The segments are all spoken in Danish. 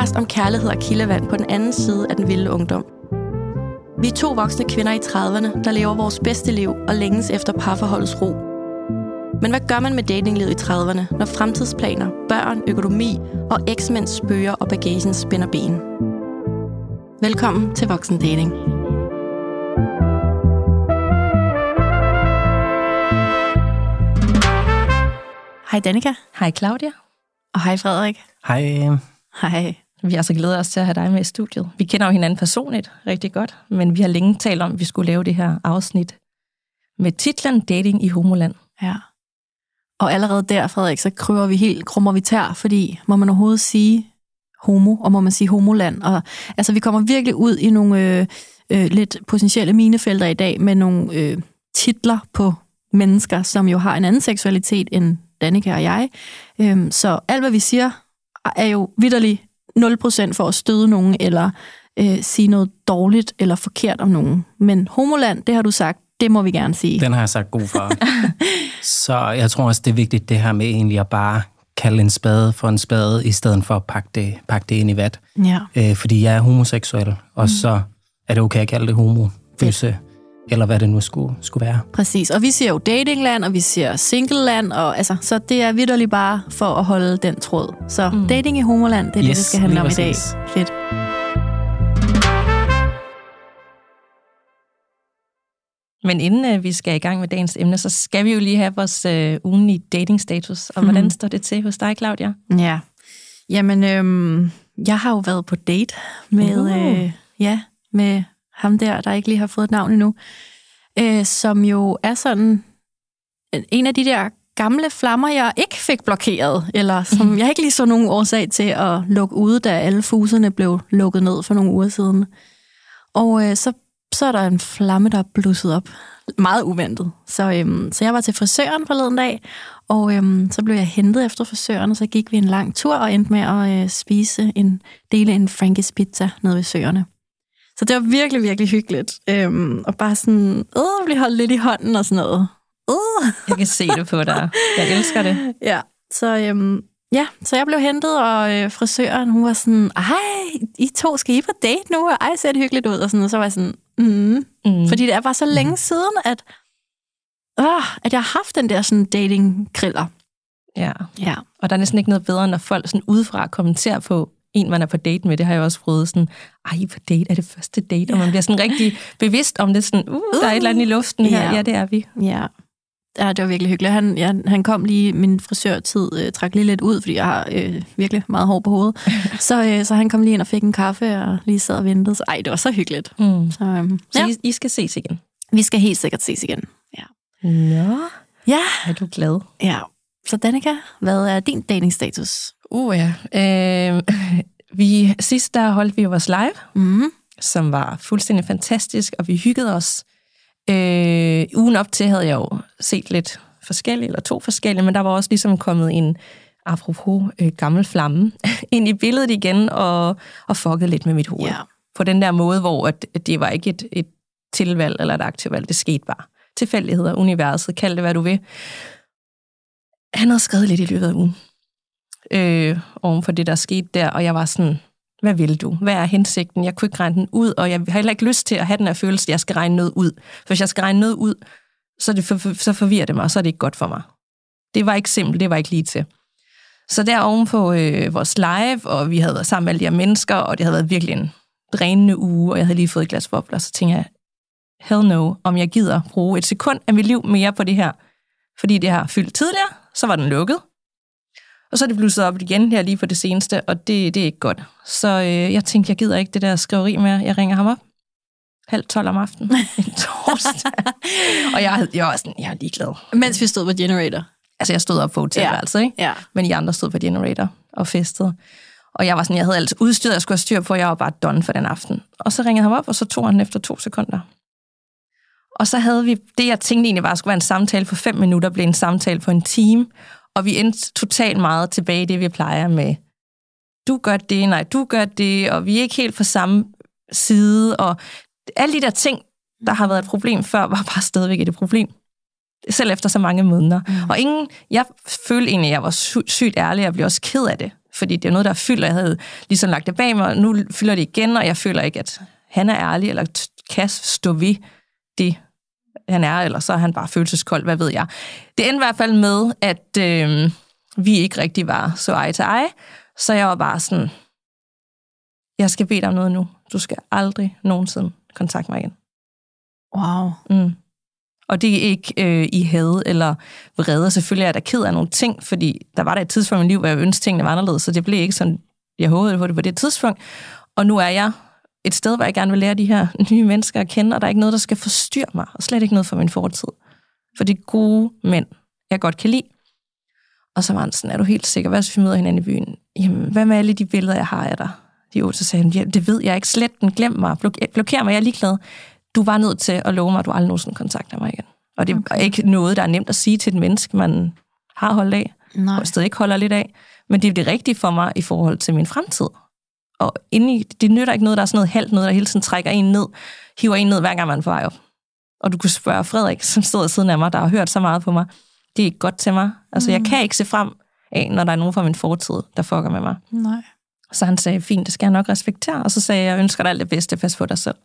Podcast om kærlighed og kildevand på den anden side af den vilde ungdom. Vi er to voksne kvinder i 30'erne, der lever vores bedste liv og længes efter parforholdets ro. Men hvad gør man med datinglivet i 30'erne, når fremtidsplaner, børn, økonomi og eksmænds spøger og bagagen spænder ben? Velkommen til Voksen Dating. Hej Danika. Hej Claudia. Og hej Frederik. Hej. Hej. Vi har så glædet os til at have dig med i studiet. Vi kender jo hinanden personligt rigtig godt, men vi har længe talt om, at vi skulle lave det her afsnit med titlen Dating i Homoland. Ja. Og allerede der, Frederik, så kryber vi helt, krummer vi tær, fordi må man overhovedet sige homo, og må man sige homoland. Og altså, vi kommer virkelig ud i nogle øh, øh, lidt potentielle minefelter i dag, med nogle øh, titler på mennesker, som jo har en anden seksualitet end Danika og jeg. Øhm, så alt, hvad vi siger, er jo vidderligt 0% for at støde nogen, eller øh, sige noget dårligt eller forkert om nogen. Men homoland, det har du sagt, det må vi gerne sige. Den har jeg sagt god for. så jeg tror også, det er vigtigt det her med egentlig at bare kalde en spade for en spade, i stedet for at pakke det, pakke det ind i vat. Ja. Øh, fordi jeg er homoseksuel, og mm. så er det okay at kalde det homoføse, eller hvad det nu skulle, skulle være. Præcis, og vi siger jo datingland, og vi siger singleland, og altså, så det er vidderligt bare for at holde den tråd. Så mm. dating i homoland, det er yes, det, det skal handle om i dag. Fedt. Men inden uh, vi skal i gang med dagens emne, så skal vi jo lige have vores uh, ugenlige datingstatus. Og hvordan mm. står det til hos dig, Claudia? Ja, jamen, øhm, jeg har jo været på date med, uh. øh, ja, med ham der, der ikke lige har fået et navn endnu, øh, som jo er sådan en af de der gamle flammer, jeg ikke fik blokeret, eller som jeg ikke lige så nogen årsag til at lukke ude, da alle fuserne blev lukket ned for nogle uger siden. Og øh, så, så er der en flamme, der er blusset op. Meget uventet. Så, øhm, så jeg var til frisøren forleden dag, og øhm, så blev jeg hentet efter frisøren, og så gik vi en lang tur og endte med at øh, spise en dele en Frankis pizza nede ved søerne. Så det var virkelig, virkelig hyggeligt. Øhm, og bare sådan, øh, blive holdt lidt i hånden og sådan noget. Øh. Jeg kan se det på dig. Jeg elsker det. Ja, så, øhm, ja, så jeg blev hentet, og øh, frisøren, hun var sådan, ej, I to skal I på date nu? Ej, ser det hyggeligt ud? Og, sådan, og så var jeg sådan, mm. Mm. Fordi det er bare så længe mm. siden, at, øh, at jeg har haft den der sådan dating-kriller. Ja. ja. Og der er næsten ikke noget bedre, når folk sådan udefra kommenterer på, en, man er på date med, det har jeg også prøvet sådan, ej, på date, er det første date? Ja. Og man bliver sådan rigtig bevidst om det, sådan, uh, uh, der er et eller andet i luften her. Ja, ja det er vi. Ja. Ja, det var virkelig hyggeligt. Han, ja, han kom lige, min frisørtid øh, trak lige lidt ud, fordi jeg har øh, virkelig meget hår på hovedet. så, øh, så han kom lige ind og fik en kaffe og lige sad og ventede. Så, ej, det var så hyggeligt. Mm. Så, øh, så ja. I, I skal ses igen? Vi skal helt sikkert ses igen, ja. Nå, ja. er du glad? Ja. Så Danika, hvad er din datingstatus? Uh ja, øh, vi, sidst der holdt vi vores live, mm. som var fuldstændig fantastisk, og vi hyggede os. Øh, ugen op til havde jeg jo set lidt forskellige, eller to forskellige, men der var også ligesom kommet en, apropos øh, gammel flamme, ind i billedet igen, og, og fucket lidt med mit hoved. Yeah. På den der måde, hvor at, at det var ikke et, et tilvalg eller et aktivt valg, det skete bare. Tilfældigheder, universet, kald det hvad du vil. Han havde skrevet lidt i løbet af ugen øh, oven for det, der skete der, og jeg var sådan, hvad vil du? Hvad er hensigten? Jeg kunne ikke regne den ud, og jeg har heller ikke lyst til at have den her følelse, at jeg skal regne noget ud. For hvis jeg skal regne noget ud, så, det for, så forvirrer det mig, og så er det ikke godt for mig. Det var ikke simpelt, det var ikke lige til. Så der oven på øh, vores live, og vi havde været sammen med alle de her mennesker, og det havde været virkelig en drænende uge, og jeg havde lige fået et glas bobler, så tænkte jeg, hell no, om jeg gider bruge et sekund af mit liv mere på det her. Fordi det har fyldt tidligere, så var den lukket. Og så er det blusset op igen her lige på det seneste, og det, det er ikke godt. Så øh, jeg tænkte, jeg gider ikke det der skriveri mere. Jeg ringer ham op. Halv 12 om aftenen. En torsdag. og jeg, jeg var sådan, jeg er ligeglad. Mens vi stod på Generator? Altså, jeg stod op på hotelværelset, ja. ikke? Ja. Men I andre stod på Generator og festede. Og jeg var sådan, jeg havde alt udstyret, jeg skulle have styr på, jeg var bare done for den aften. Og så ringede han op, og så tog han efter to sekunder. Og så havde vi, det jeg tænkte egentlig var, at skulle være en samtale på fem minutter, blev en samtale på en time. Og vi endte totalt meget tilbage i det, vi plejer med, du gør det, nej, du gør det, og vi er ikke helt på samme side, og alle de der ting, der har været et problem før, var bare stadigvæk et problem. Selv efter så mange måneder. Mm. Og ingen, jeg følte egentlig, at jeg var sy- sygt ærlig, og jeg blev også ked af det. Fordi det er noget, der fylder. Jeg havde ligesom lagt det bag mig, og nu fylder det igen, og jeg føler ikke, at han er ærlig, eller kan stå ved det, han er, eller så er han bare følelseskold, hvad ved jeg. Det endte i hvert fald med, at øh, vi ikke rigtig var så ej til ej, så jeg var bare sådan, jeg skal bede dig om noget nu. Du skal aldrig nogensinde kontakte mig igen. Wow. Mm. Og det er ikke øh, i had eller vrede. Selvfølgelig er jeg da ked af nogle ting, fordi der var der et tidspunkt i mit liv, hvor jeg ønskede tingene var anderledes, så det blev ikke sådan, jeg håbede på det på det tidspunkt. Og nu er jeg et sted, hvor jeg gerne vil lære de her nye mennesker at kende, og der er ikke noget, der skal forstyrre mig, og slet ikke noget fra min fortid. For det er gode mænd, jeg godt kan lide. Og så var han sådan, er du helt sikker, hvad hvis vi møder hinanden i byen? Jamen, hvad med alle de billeder, jeg har af dig? De otte, sagde ja, det ved jeg ikke, slet den, glem mig, blokér mig, jeg er ligeglad. Du var nødt til at love mig, at du aldrig nogensinde kontakter mig igen. Og det okay. er ikke noget, der er nemt at sige til et menneske, man har holdt af, Nej. og stadig ikke holder lidt af. Men det er det rigtige for mig i forhold til min fremtid. Og indeni, det nytter ikke noget, der er sådan noget halvt noget, der hele tiden trækker en ned, hiver en ned, hver gang man er på vej op. Og du kunne spørge Frederik, som stod siden af mig, der har hørt så meget på mig. Det er ikke godt til mig. Altså, mm. jeg kan ikke se frem af, når der er nogen fra min fortid, der fucker med mig. Nej. Så han sagde, fint, det skal jeg nok respektere. Og så sagde jeg, jeg ønsker dig alt det bedste, pas på dig selv.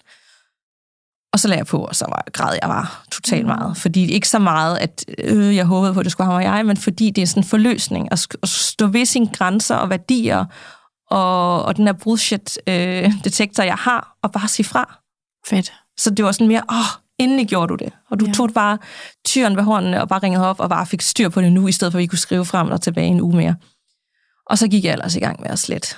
Og så lagde jeg på, og så var, græd jeg bare totalt mm. meget. Fordi ikke så meget, at øh, jeg håbede på, at det skulle have mig og jeg, men fordi det er sådan en forløsning. At, at stå ved sine grænser og værdier, og, og den her bullshit-detektor, øh, jeg har, og bare sige fra. Fedt. Så det var sådan mere, åh, endelig gjorde du det. Og du ja. tog bare tyren ved hånden og bare ringede op og bare fik styr på det nu, i stedet for at vi kunne skrive frem og tilbage en uge mere. Og så gik jeg ellers i gang med at slette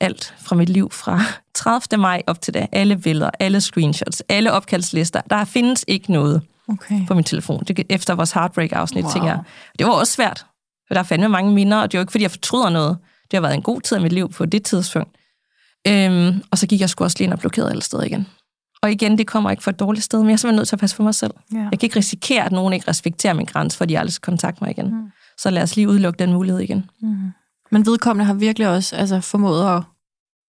alt fra mit liv fra 30. maj op til da. Alle billeder, alle screenshots, alle opkaldslister. Der findes ikke noget okay. på min telefon. Det, efter vores Heartbreak-afsnit, wow. tænker jeg. Det var også svært, for der er fandme mange minder, og det er jo ikke, fordi jeg fortryder noget. Det har været en god tid af mit liv på det tidspunkt. Øhm, og så gik jeg sgu også lige ind og blokerede alle steder igen. Og igen, det kommer ikke fra et dårligt sted, men jeg er simpelthen nødt til at passe på mig selv. Ja. Jeg kan ikke risikere, at nogen ikke respekterer min grænse, fordi de aldrig skal kontakte mig igen. Mm. Så lad os lige udelukke den mulighed igen. Mm. Men vedkommende har virkelig også altså, formået at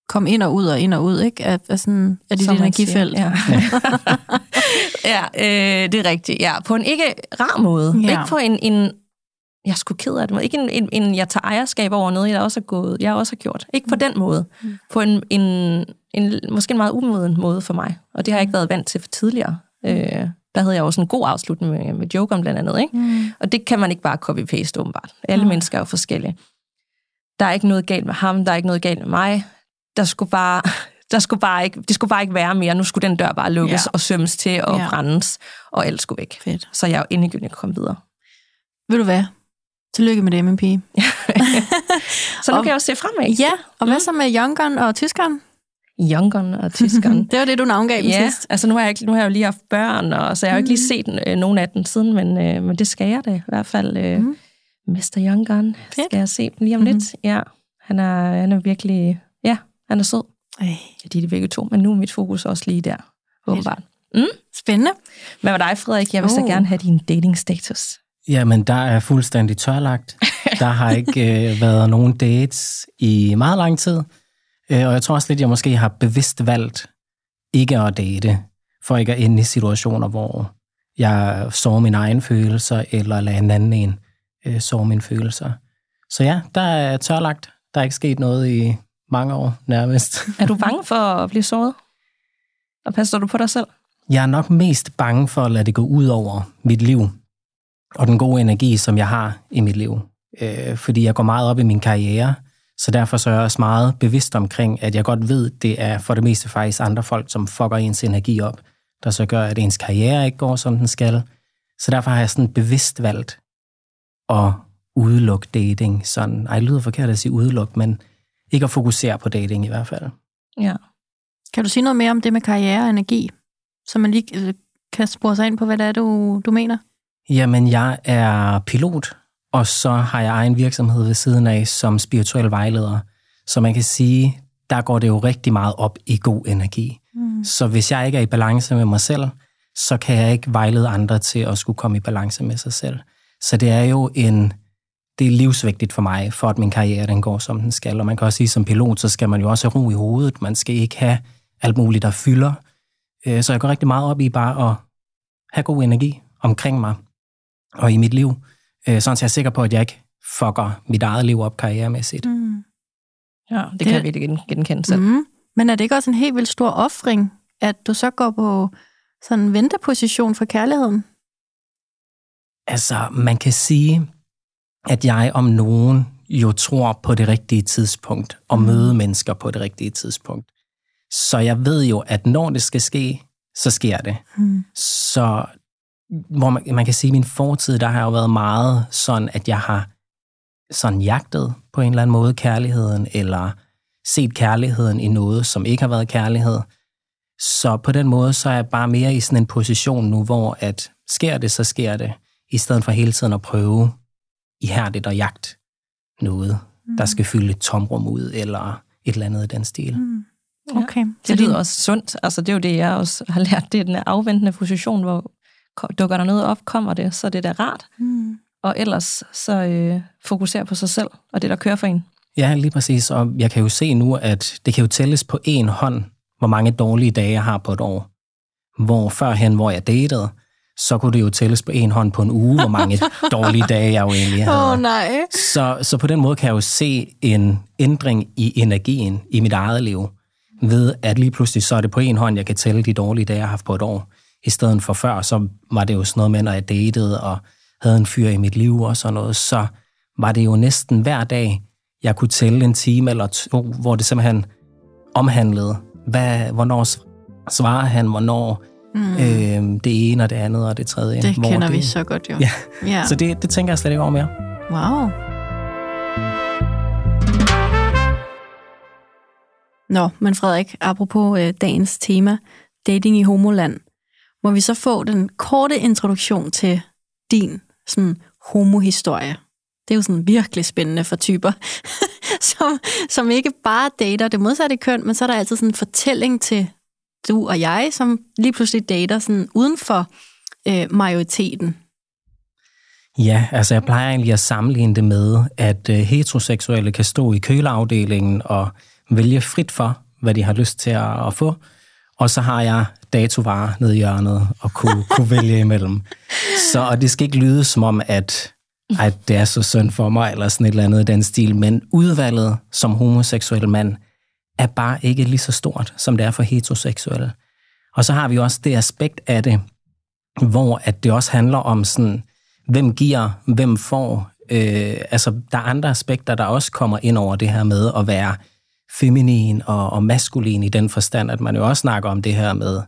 komme ind og ud og ind og ud, ikke? Af, af, sådan, af dit energifelt. Siger, ja, ja øh, det er rigtigt. Ja, på en ikke rar måde. Ja. Ikke på en, en jeg er sgu ked af det. Ikke en, en, en, jeg tager ejerskab over noget, jeg også har gået, jeg også har gjort. Ikke på mm. den måde. Mm. På en, en, en, måske en meget umoden måde for mig. Og det har jeg ikke været vant til for tidligere. Mm. Øh, der havde jeg også en god afslutning med, med Joker blandt andet. Ikke? Mm. Og det kan man ikke bare copy-paste åbenbart. Alle mm. mennesker er jo forskellige. Der er ikke noget galt med ham, der er ikke noget galt med mig. Der skulle bare, der skulle bare ikke, det skulle bare ikke være mere. Nu skulle den dør bare lukkes ja. og sømmes til og ja. brændes, og alt skulle væk. Fedt. Så jeg er jo endegyldigt kommet videre. Ved du hvad? Tillykke med det, min pige. så nu og, kan jeg også se fremad. Ja, og hvad så med Youngeren og Tyskeren? Youngeren og Tyskeren. det var det, du navngav ja, sidst. altså nu har, jeg, nu har jeg jo lige haft børn, og, så jeg har jo ikke lige set øh, nogen af dem siden, men, øh, men det skal jeg da i hvert fald. Øh, mm. Mr. Youngeren skal jeg se lige om mm-hmm. lidt. Ja, han er, han er virkelig, ja, han er sød. Ej. Ja, de er de begge to, men nu er mit fokus også lige der, åbenbart. Mm? Spændende. Hvad med dig, Frederik? Jeg vil oh. så gerne have din dating status. Jamen, der er fuldstændig tørlagt. Der har ikke øh, været nogen dates i meget lang tid. Øh, og jeg tror også lidt, jeg måske har bevidst valgt ikke at date, for ikke at ende i situationer, hvor jeg så mine egne følelser, eller lader en anden en øh, så mine følelser. Så ja, der er tørlagt. Der er ikke sket noget i mange år nærmest. Er du bange for at blive såret? Og passer du på dig selv? Jeg er nok mest bange for at lade det gå ud over mit liv og den gode energi, som jeg har i mit liv. Øh, fordi jeg går meget op i min karriere, så derfor så er jeg også meget bevidst omkring, at jeg godt ved, det er for det meste faktisk andre folk, som fucker ens energi op, der så gør, at ens karriere ikke går, som den skal. Så derfor har jeg sådan bevidst valgt at udelukke dating. Sådan, ej, det lyder forkert at sige udelukke, men ikke at fokusere på dating i hvert fald. Ja. Kan du sige noget mere om det med karriere og energi, så man lige øh, kan spore sig ind på, hvad det er, du, du mener? Jamen, jeg er pilot, og så har jeg egen virksomhed ved siden af som spirituel vejleder. Så man kan sige, der går det jo rigtig meget op i god energi. Mm. Så hvis jeg ikke er i balance med mig selv, så kan jeg ikke vejlede andre til at skulle komme i balance med sig selv. Så det er jo en, det er livsvigtigt for mig, for at min karriere den går, som den skal. Og man kan også sige, som pilot, så skal man jo også have ro i hovedet. Man skal ikke have alt muligt, der fylder. Øh, så jeg går rigtig meget op i bare at have god energi omkring mig og i mit liv, øh, sådan så jeg er sikker på, at jeg ikke fucker mit eget liv op karrieremæssigt. Mm. Ja, det, det kan vi ikke genkende selv. Mm. Men er det ikke også en helt vildt stor offring, at du så går på sådan en venteposition for kærligheden? Altså, man kan sige, at jeg om nogen jo tror på det rigtige tidspunkt, og mm. møde mennesker på det rigtige tidspunkt. Så jeg ved jo, at når det skal ske, så sker det. Mm. Så hvor man, man kan sige, at min fortid, der har jo været meget sådan, at jeg har sådan jagtet på en eller anden måde kærligheden, eller set kærligheden i noget, som ikke har været kærlighed. Så på den måde, så er jeg bare mere i sådan en position nu, hvor at sker det, så sker det, i stedet for hele tiden at prøve ihærdigt at jagte noget, mm. der skal fylde et tomrum ud, eller et eller andet i den stil. Mm. Okay. Ja. Det lyder også sundt. Altså, det er jo det, jeg også har lært. Det er den afventende position, hvor dukker der noget op, kommer det, så det er da rart. Mm. Og ellers så øh, fokusere på sig selv, og det, der kører for en. Ja, lige præcis. Og jeg kan jo se nu, at det kan jo tælles på en hånd, hvor mange dårlige dage jeg har på et år. Hvor førhen, hvor jeg datede, så kunne det jo tælles på en hånd på en uge, hvor mange dårlige dage jeg jo egentlig havde. Åh oh, nej. Så, så på den måde kan jeg jo se en ændring i energien i mit eget liv, ved at lige pludselig så er det på en hånd, jeg kan tælle de dårlige dage, jeg har haft på et år. I stedet for før, så var det jo sådan noget med, når jeg datede og havde en fyr i mit liv og sådan noget, så var det jo næsten hver dag, jeg kunne tælle en time eller to, hvor det simpelthen omhandlede, hvad, hvornår svarer han, hvornår mm. øh, det ene og det andet og det tredje. Det kender det, vi så godt jo. Ja. ja. Så det, det tænker jeg slet ikke over mere. Wow. Nå, men Frederik, apropos øh, dagens tema, dating i homoland, må vi så få den korte introduktion til din sådan, homohistorie? Det er jo sådan virkelig spændende for typer, som, som ikke bare dater det modsatte køn, men så er der altid sådan en fortælling til du og jeg, som lige pludselig dater sådan uden for øh, majoriteten. Ja, altså jeg plejer egentlig at sammenligne det med, at øh, heteroseksuelle kan stå i køleafdelingen og vælge frit for, hvad de har lyst til at, at få. Og så har jeg datovarer nede i hjørnet og kunne, kunne vælge imellem. Så og det skal ikke lyde som om, at at det er så synd for mig, eller sådan et eller andet i den stil. Men udvalget som homoseksuel mand er bare ikke lige så stort, som det er for heteroseksuelle. Og så har vi også det aspekt af det, hvor at det også handler om sådan, hvem giver, hvem får. Øh, altså, der er andre aspekter, der også kommer ind over det her med at være feminin og, og maskulin i den forstand, at man jo også snakker om det her med,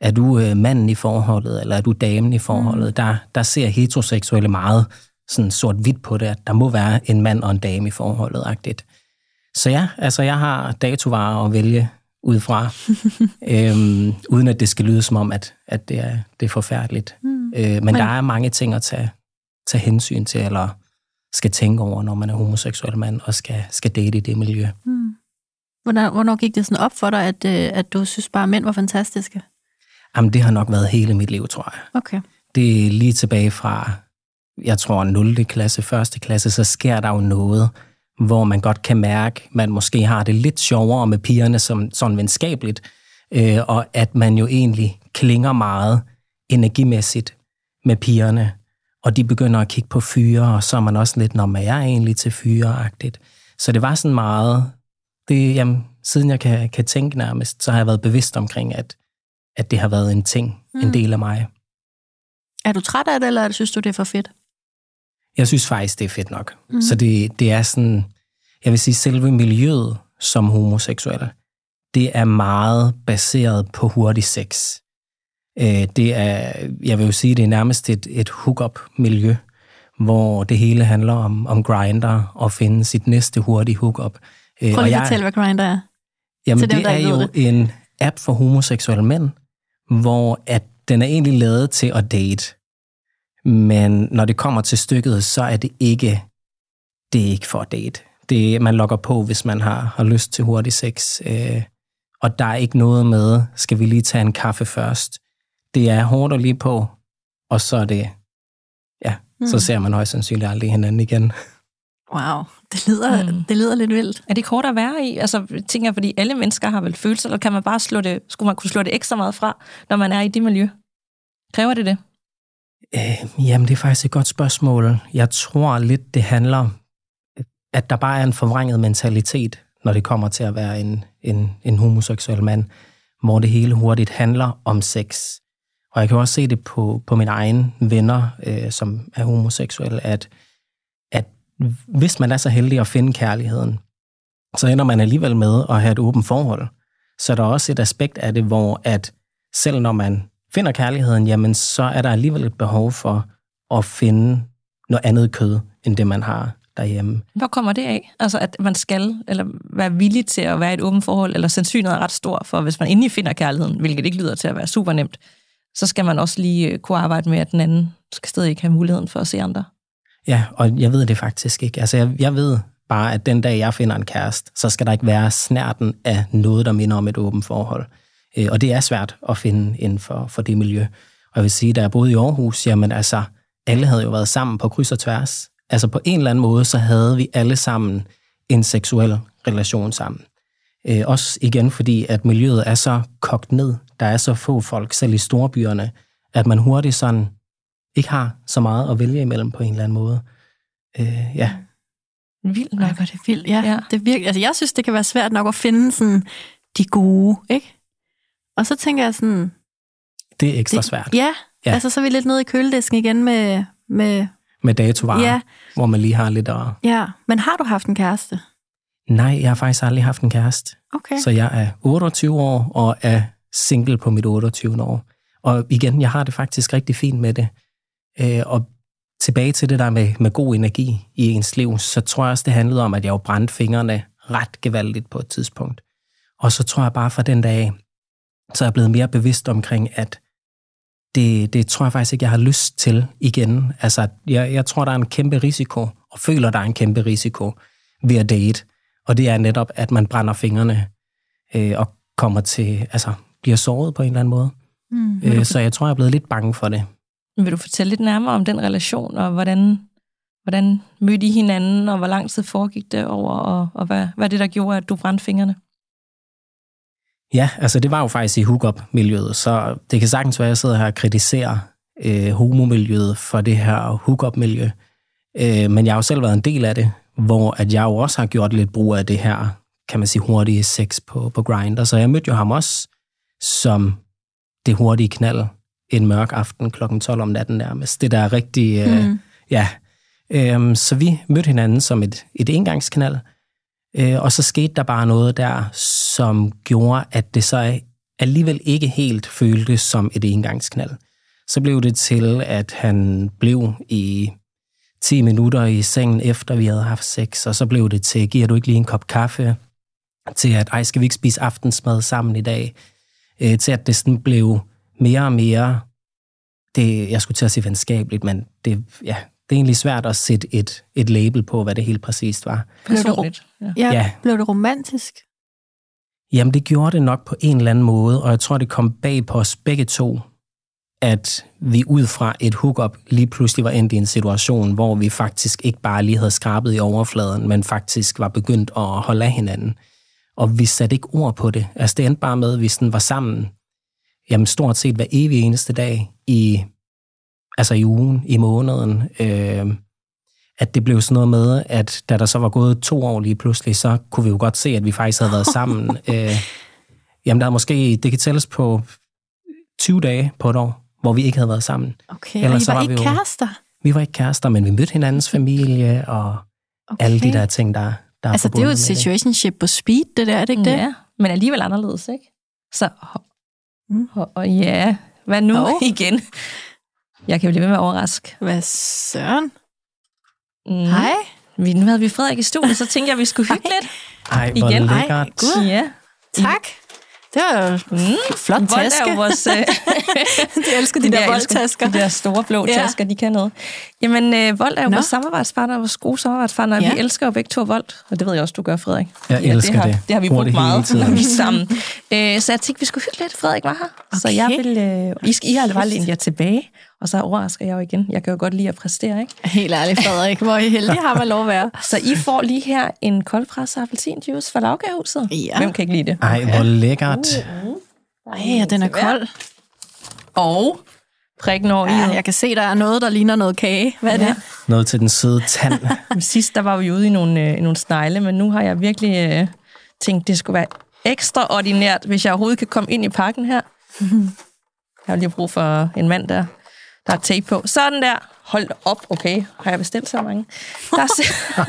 er du øh, manden i forholdet, eller er du damen i forholdet? Mm. Der, der ser heteroseksuelle meget sådan sort-hvidt på det, at der må være en mand og en dame i forholdet, agtigt. Så ja, altså jeg har datovarer at vælge ud fra, øhm, uden at det skal lyde som om, at, at det, er, det er forfærdeligt. Mm. Øh, men, men der er mange ting at tage, tage hensyn til, eller skal tænke over, når man er homoseksuel mand og skal, skal date i det miljø. Mm. Hvornår, hvornår gik det sådan op for dig, at, øh, at du synes bare, at mænd var fantastiske? Jamen, det har nok været hele mit liv, tror jeg. Okay. Det er lige tilbage fra, jeg tror, 0. klasse, 1. klasse, så sker der jo noget, hvor man godt kan mærke, man måske har det lidt sjovere med pigerne som sådan venskabeligt, øh, og at man jo egentlig klinger meget energimæssigt med pigerne, og de begynder at kigge på fyre, og så er man også lidt, når man er egentlig til fyre-agtigt. Så det var sådan meget, det, jamen, siden jeg kan, kan tænke nærmest, så har jeg været bevidst omkring, at, at det har været en ting, mm. en del af mig. Er du træt af det, eller synes du, det er for fedt? Jeg synes faktisk, det er fedt nok. Mm. Så det, det er sådan, jeg vil sige, selve miljøet som homoseksuel, det er meget baseret på hurtig sex. Øh, det er, jeg vil jo sige, det er nærmest et, et hook-up-miljø, hvor det hele handler om, om grinder og finde sit næste hurtige hook-up. Øh, Prøv lige at fortælle, hvad Grindr er. Jamen, dem, det er jo det. en app for homoseksuelle mænd, hvor at den er egentlig lavet til at date. Men når det kommer til stykket, så er det ikke, det er ikke for at date. Det man logger på, hvis man har, har lyst til hurtig sex. Øh, og der er ikke noget med, skal vi lige tage en kaffe først. Det er hårdt og lige på, og så er det, ja, mm. så ser man højst sandsynligt aldrig hinanden igen. Wow, det lyder, mm. det lyder lidt vildt. Er det kort at være i? Altså, tænker jeg, fordi alle mennesker har vel følelser, eller kan man bare slå det, skulle man kunne slå det ekstra meget fra, når man er i det miljø? Kræver det det? Øh, jamen, det er faktisk et godt spørgsmål. Jeg tror lidt, det handler, at der bare er en forvrænget mentalitet når det kommer til at være en, en, en homoseksuel mand, hvor det hele hurtigt handler om sex. Og jeg kan også se det på, på mine egne venner, øh, som er homoseksuelle, at, at hvis man er så heldig at finde kærligheden, så ender man alligevel med at have et åbent forhold. Så er også et aspekt af det, hvor at selv når man finder kærligheden, jamen så er der alligevel et behov for at finde noget andet kød, end det man har derhjemme. Hvor kommer det af? Altså, at man skal eller være villig til at være i et åbent forhold, eller sandsynligheden er ret stor for, hvis man endelig finder kærligheden, hvilket ikke lyder til at være super nemt, så skal man også lige øh, kunne arbejde med, at den anden skal stadig ikke have muligheden for at se andre. Ja, og jeg ved det faktisk ikke. Altså, jeg, jeg ved bare, at den dag, jeg finder en kæreste, så skal der ikke være snærten af noget, der minder om et åbent forhold. Øh, og det er svært at finde inden for, for det miljø. Og jeg vil sige, da jeg boede i Aarhus, jamen altså, alle havde jo været sammen på kryds og tværs. Altså på en eller anden måde, så havde vi alle sammen en seksuel relation sammen. Øh, også igen fordi, at miljøet er så kogt ned. Der er så få folk, selv i storbyerne, at man hurtigt sådan ikke har så meget at vælge imellem på en eller anden måde. Øh, ja. Vildt nok. det er vildt, ja. ja. Det virker, altså, jeg synes, det kan være svært nok at finde sådan de gode, ikke? Og så tænker jeg sådan... Det er ekstra det, svært. Ja, ja, altså så er vi lidt nede i køledisken igen med... Med, med datovarer, ja. hvor man lige har lidt at... Ja, men har du haft en kæreste? Nej, jeg har faktisk aldrig haft en kæreste. Okay. Så jeg er 28 år og er single på mit 28. år. Og igen, jeg har det faktisk rigtig fint med det. Øh, og tilbage til det der med, med god energi i ens liv, så tror jeg også, det handlede om, at jeg jo brændte fingrene ret gevaldigt på et tidspunkt. Og så tror jeg bare fra den dag, så er jeg blevet mere bevidst omkring, at det, det tror jeg faktisk ikke, jeg har lyst til igen. Altså, jeg, jeg tror, der er en kæmpe risiko, og føler, der er en kæmpe risiko ved at date. Og det er netop, at man brænder fingrene øh, og kommer til, altså bliver såret på en eller anden måde. Mm, øh, så jeg tror, jeg er blevet lidt bange for det. Vil du fortælle lidt nærmere om den relation, og hvordan, hvordan mødte I hinanden, og hvor lang tid foregik det over, og, og hvad, hvad det, der gjorde, at du brændte fingrene? Ja, altså det var jo faktisk i hookup-miljøet, så det kan sagtens være, at jeg sidder her og kritiserer øh, homomiljøet for det her hookup-miljø. Øh, men jeg har jo selv været en del af det, hvor at jeg jo også har gjort lidt brug af det her, kan man sige, hurtige sex på, på Grindr. Så jeg mødte jo ham også som det hurtige knald en mørk aften kl. 12 om natten nærmest. Det der er rigtig, øh, mm. ja. Øh, så vi mødte hinanden som et, et engangsknald, øh, og så skete der bare noget der, som gjorde, at det så alligevel ikke helt føltes som et engangsknald. Så blev det til, at han blev i 10 minutter i sengen efter vi havde haft sex, og så blev det til, giver du ikke lige en kop kaffe? Til at, ej, skal vi ikke spise aftensmad sammen i dag? Øh, til at det sådan blev mere og mere, det, jeg skulle til at sige venskabeligt, men det, ja, det er egentlig svært at sætte et, et label på, hvad det helt præcist var. Personligt. Ja. Ja. ja. Blev det romantisk? Jamen, det gjorde det nok på en eller anden måde, og jeg tror, det kom bag på os begge to, at vi ud fra et hookup lige pludselig var endt i en situation, hvor vi faktisk ikke bare lige havde skrabet i overfladen, men faktisk var begyndt at holde af hinanden. Og vi satte ikke ord på det. Altså det endte bare med, at vi sådan var sammen jamen stort set hver evig eneste dag i, altså i ugen, i måneden. Øh, at det blev sådan noget med, at da der så var gået to år lige pludselig, så kunne vi jo godt se, at vi faktisk havde været sammen. øh, jamen der er måske, det kan tælles på 20 dage på et år, hvor vi ikke havde været sammen. Okay, Ellers og I var, var ikke vi jo, kærester? Vi var ikke kærester, men vi mødte hinandens familie og okay. alle de der ting, der, der Altså det er jo et situationship på speed, det der, er det ikke det? Ja, men alligevel anderledes, ikke? Så, mm. og, og ja, hvad nu oh. igen? Jeg kan jo blive ved med at overraske. Hvad søren? Mm. Hej. Vi, nu havde vi Frederik i studiet, så tænkte jeg, at vi skulle hygge lidt. Ej, hvor igen. lækkert. Ej, Gud. Ja. Tak. Det var mm, flot taske. Vores, uh, de elsker de, de der, der voldtasker. De der store blå ja. tasker, de kan noget. Jamen, uh, Vold er jo Nå. vores samarbejdspartner, vores gode samarbejdspartner. Ja. Vi elsker jo begge to Vold, og det ved jeg også, du gør, Frederik. Jeg ja, elsker det. Har, det. det har vi brugt meget, når vi er sammen. uh, så jeg tænkte, vi skulle hygge lidt. Frederik var her. Okay. Så jeg vil... Uh, I, skal, I har aldrig lænt jer tilbage. Og så overrasker jeg jo igen. Jeg kan jo godt lide at præstere, ikke? Helt ærligt, Frederik. Hvor I heldige har man lov at være. Så I får lige her en koldpresset appelsinjuice fra lavgavehuset. Ja. Hvem kan ikke lide det? Ej, hvor lækkert. Uh, uh. Ej, den er kold. Og prikken over ja, jeg kan se, der er noget, der ligner noget kage. Hvad er ja. det? Noget til den søde tand. Sidst der var vi ude i nogle, øh, i nogle snegle, men nu har jeg virkelig øh, tænkte, det skulle være ekstraordinært, hvis jeg overhovedet kan komme ind i parken her. Jeg har lige brug for en mand, der, der har tape på. Sådan der. Hold op, okay. Har jeg bestilt så mange? Der er,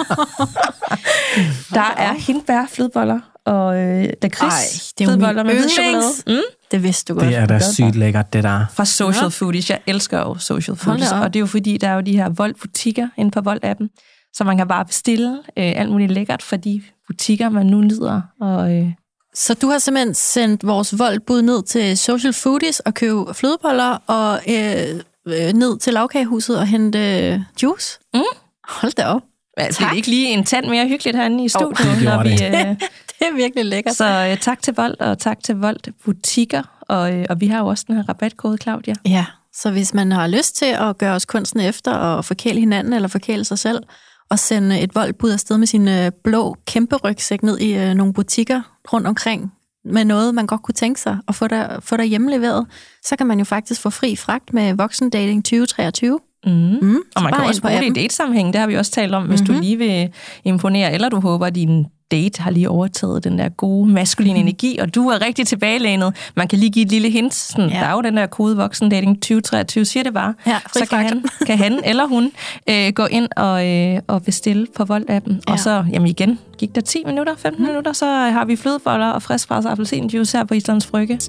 der er hindbær, flødeboller og øh, lakrids Ej, det er jo min yndlings. Mm. Det vidste du godt. Det er da sygt lækkert, det der. Fra Social Foodies. Jeg elsker jo Social Foodies. Og det er jo fordi, der er jo de her Volt-butikker inde på Volt-appen, så man kan bare bestille øh, alt muligt lækkert fra de butikker, man nu nyder. Og, øh, Så du har simpelthen sendt vores voldbud ned til Social Foodies og købe flødeboller og øh, øh, ned til lavkagehuset og hente øh, juice? Mm. Hold da op. altså, det er Tak. ikke lige en tand mere hyggeligt herinde i studiet, det når gjorde vi... det. Øh, Det er virkelig lækkert. så øh, tak til Volt, og tak til Volt Butikker. Og, øh, og vi har jo også den her rabatkode, Claudia. Ja, så hvis man har lyst til at gøre os kunsten efter og forkæle hinanden eller forkæle sig selv, og sende et voldbud afsted med sin øh, blå kæmpe rygsæk ned i øh, nogle butikker rundt omkring med noget, man godt kunne tænke sig at få der, få der hjemleveret, så kan man jo faktisk få fri fragt med Voksendating 2023. Mm. Mm, Og man kan også bruge det i datesammenhæng, det har vi også talt om, hvis mm-hmm. du lige vil imponere, eller du håber, at din date har lige overtaget den der gode maskuline mm. energi, og du er rigtig tilbagelænet. Man kan lige give et lille hint. Sådan, Ja. ja. Der er jo den der kode voksendating 2023, siger det bare. Ja, så kan han, kan han eller hun øh, gå ind og, øh, og bestille på Volt-appen. Ja. Og så, jamen igen, gik der 10 minutter, 15 mm. minutter, så har vi flødeboller og friskpresset appelsinjuice her på Islands Brygge.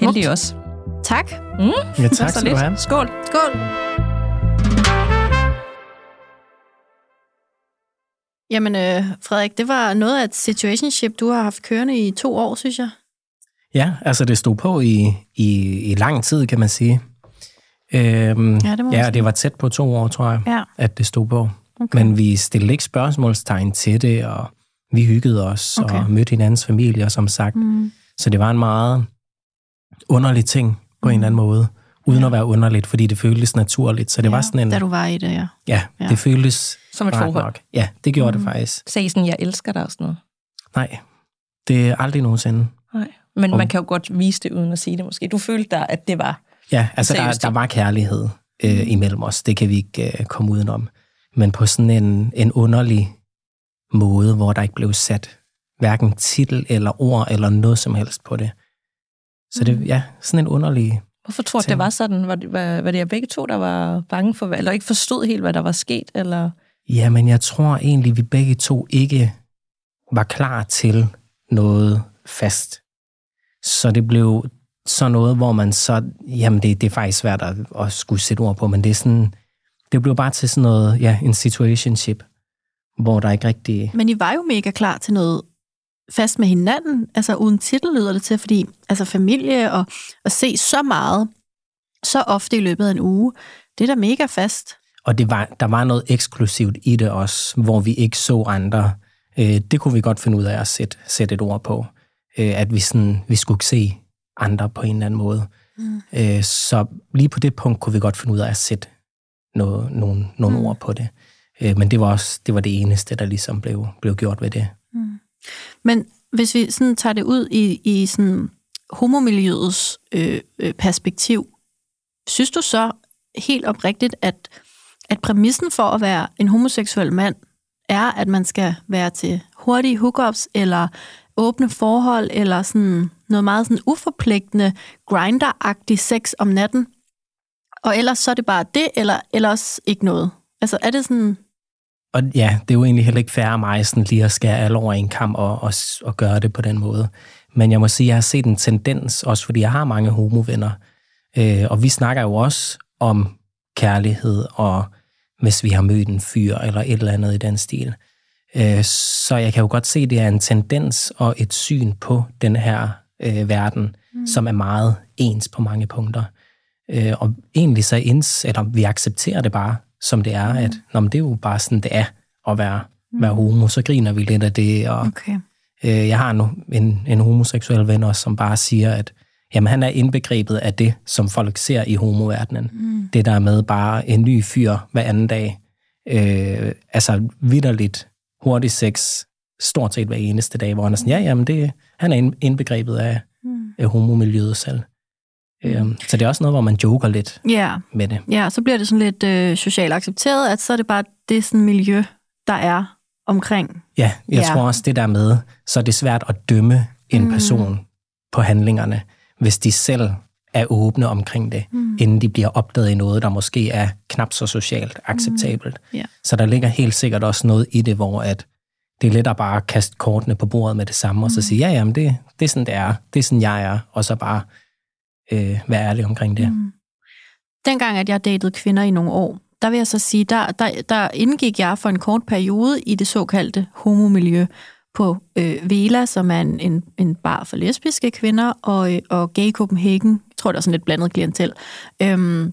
Heldig også. Tak. Ja, Så tak skal du have. Skål. Skål. Jamen, øh, Frederik, det var noget af et situationship, du har haft kørende i to år, synes jeg. Ja, altså det stod på i, i, i lang tid, kan man sige. Øhm, Ja, det må ja, det var tæt på to år, tror jeg, Ja. at det stod på. Okay. Men vi stillede ikke spørgsmålstegn til det, og vi hyggede os Okay. og mødte hinandens familier, som sagt. Mm. Så det var en meget underlig ting på en eller anden måde, uden at være underligt, fordi det føltes naturligt. Så det var sådan en... Da du var i det, ja. Ja, Ja. det føltes Som et forhold. nok. Ja, det gjorde mm. det faktisk. Sagde I sådan, jeg elsker dig og sådan noget? Nej, det er aldrig nogensinde. Nej. Men Om- man kan jo godt vise det, uden at sige det måske. Du følte der, at det var... Ja, altså der, der var kærlighed øh, imellem os. Det kan vi ikke øh, komme udenom. Men på sådan en, en underlig måde, hvor der ikke blev sat hverken titel eller ord eller noget som helst på det. Så det, ja, sådan en underlig... Hvorfor tror du, det var sådan? Var det, var, var det jer begge to, der var bange for, eller ikke forstod helt, hvad der var sket? Eller... Ja, men jeg tror egentlig, vi begge to ikke var klar til noget fast. Så det blev så noget, hvor man så... Jamen, det, det er faktisk svært at, at skulle sætte ord på, men det er sådan... Det blev bare til sådan noget, ja, en situationship, hvor der ikke rigtig... Men I var jo mega klar til noget fast med hinanden, altså uden titel lyder det til, fordi altså familie og at se så meget, så ofte i løbet af en uge, det er da mega fast. Og det var, der var noget eksklusivt i det også, hvor vi ikke så andre. Øh, det kunne vi godt finde ud af at sætte, sætte et ord på. Øh, at vi, sådan, vi skulle se andre på en eller anden måde. Mm. Øh, så lige på det punkt kunne vi godt finde ud af at sætte noget, nogle, nogle Mm. ord på det. Øh, men det var også det var det eneste, der ligesom blev, blev gjort ved det. Men hvis vi sådan tager det ud i, i sådan homomiljøets øh, øh, perspektiv, synes du så helt oprigtigt, at, at præmissen for at være en homoseksuel mand er, at man skal være til hurtige hookups, eller åbne forhold, eller sådan noget meget sådan uforpligtende, grinderagtig sex om natten, og ellers så er det bare det, eller ellers ikke noget? Altså er det sådan... Og ja, det er jo egentlig heller ikke af mig sådan lige at skære alle over en kamp og, og, og gøre det på den måde. Men jeg må sige, at jeg har set en tendens, også fordi jeg har mange homovenner. Øh, og vi snakker jo også om kærlighed, og hvis vi har mødt en fyr eller et eller andet i den stil. Øh, så jeg kan jo godt se, at det er en tendens og et syn på den her øh, verden, mm. som er meget ens på mange punkter. Øh, og egentlig så ins, eller vi accepterer det bare, som det er, mm. at nå, men det er jo bare sådan, det er at være, mm. være homo. Så griner vi lidt af det, og Okay. øh, jeg har nu en, en homoseksuel ven også, som bare siger, at jamen, han er indbegrebet af det, som folk ser i homoverdenen. Mm. Det der med bare en ny fyr hver anden dag. Øh, altså vidderligt hurtig sex, stort set hver eneste dag, hvor han er sådan, ja, jamen det, han er ind- indbegrebet af, Mm. af homomiljøet selv. Øh, så det er også noget, hvor man joker lidt Ja, med det. Ja, så bliver det sådan lidt øh, socialt accepteret, at så er det bare det sådan miljø, der er. omkring. Ja, jeg Ja. tror også det der med, så er det svært at dømme en Mm. person på handlingerne, hvis de selv er åbne omkring det, mm. inden de bliver opdaget i noget, der måske er knap så socialt acceptabelt. Ja. Så der ligger helt sikkert også noget i det, hvor at det er let at bare kaste kortene på bordet med det samme, og så sige, ja, jamen det, det er sådan, det er. Det er sådan, jeg er. Og så bare øh, være ærlig omkring det. Mm. Dengang, at jeg datede kvinder i nogle år, der vil jeg så sige, der, der, der indgik jeg for en kort periode i det såkaldte homomiljø på øh, Vela, som er en, en, en bar for lesbiske kvinder, og, øh, og Gay Copenhagen, jeg tror, der er sådan et blandet klientel, øhm,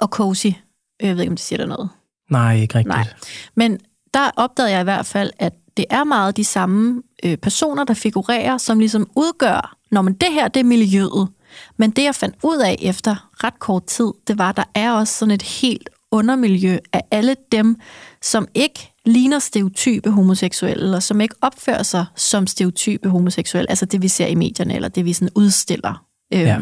og Cozy, jeg ved ikke, om det siger der noget. Nej, ikke rigtigt. Nej. Men der opdagede jeg i hvert fald, at det er meget de samme øh, personer, der figurerer, som ligesom udgør, når man det her, det er miljøet. Men det, jeg fandt ud af efter ret kort tid, det var, at der er også sådan et helt undermiljø af alle dem, som ikke ligner stereotype homoseksuelle, eller som ikke opfører sig som stereotype homoseksuelle, altså det, vi ser i medierne, eller det, vi sådan udstiller. Øhm, Ja.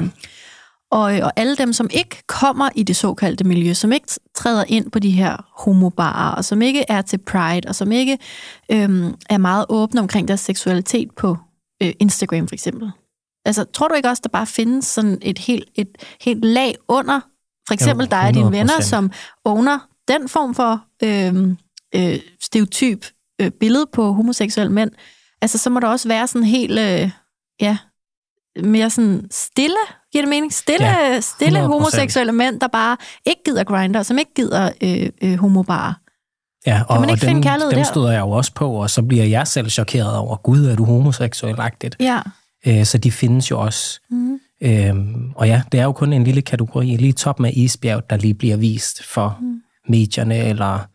og, og alle dem, som ikke kommer i det såkaldte miljø, som ikke træder ind på de her homobarer, og som ikke er til Pride, og som ikke øhm, er meget åbne omkring deres seksualitet på øh, Instagram for eksempel. Altså, tror du ikke også, der bare findes sådan et helt, et helt lag under, for eksempel Jo, dig og dine venner, 100%. som owner den form for øhm, øh, stereotyp øh, billede på homoseksuelle mænd, altså så må der også være sådan helt, øh, ja, mere sådan stille, giver det mening? Stille, Ja, stille 100%. homoseksuelle mænd, der bare ikke gider grinder, som ikke gider øh, øh, homobarer. Ja, og, man ikke og finde dem, kærlighed dem der? støder jeg jo også på, og så bliver jeg selv chokeret over, gud, er du homoseksuel-agtigt? Ja. Øh, så de findes jo også. Mm. Øhm, og ja, det er jo kun en lille kategori, lige toppen af isbjerg, der lige bliver vist for Mm. medierne, eller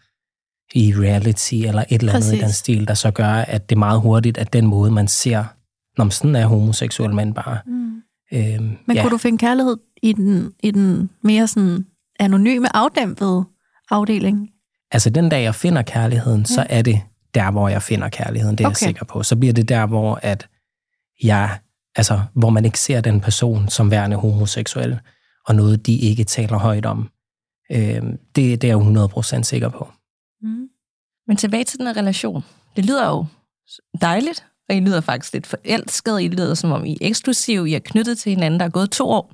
i reality, eller et eller andet i Præcis. den stil, der så gør, at det er meget hurtigt, at den måde, man ser, når sådan er homoseksuel mand bare. Mm. Øhm, Men ja. kunne du finde kærlighed i den, i den mere sådan anonyme, afdæmpede afdeling? Altså den dag, jeg finder kærligheden, så er det der, hvor jeg finder kærligheden, det er. Okay. jeg sikker på. Så bliver det der, hvor at jeg, altså, hvor man ikke ser den person som værende homoseksuel, og noget, de ikke taler højt om. Øhm, det, det er jeg 100% sikker på. Mm. Men tilbage til den her relation. Det lyder jo dejligt, og I lyder faktisk lidt forelsket. I lyder som om I er eksklusive. I er knyttet til hinanden, der er gået to år.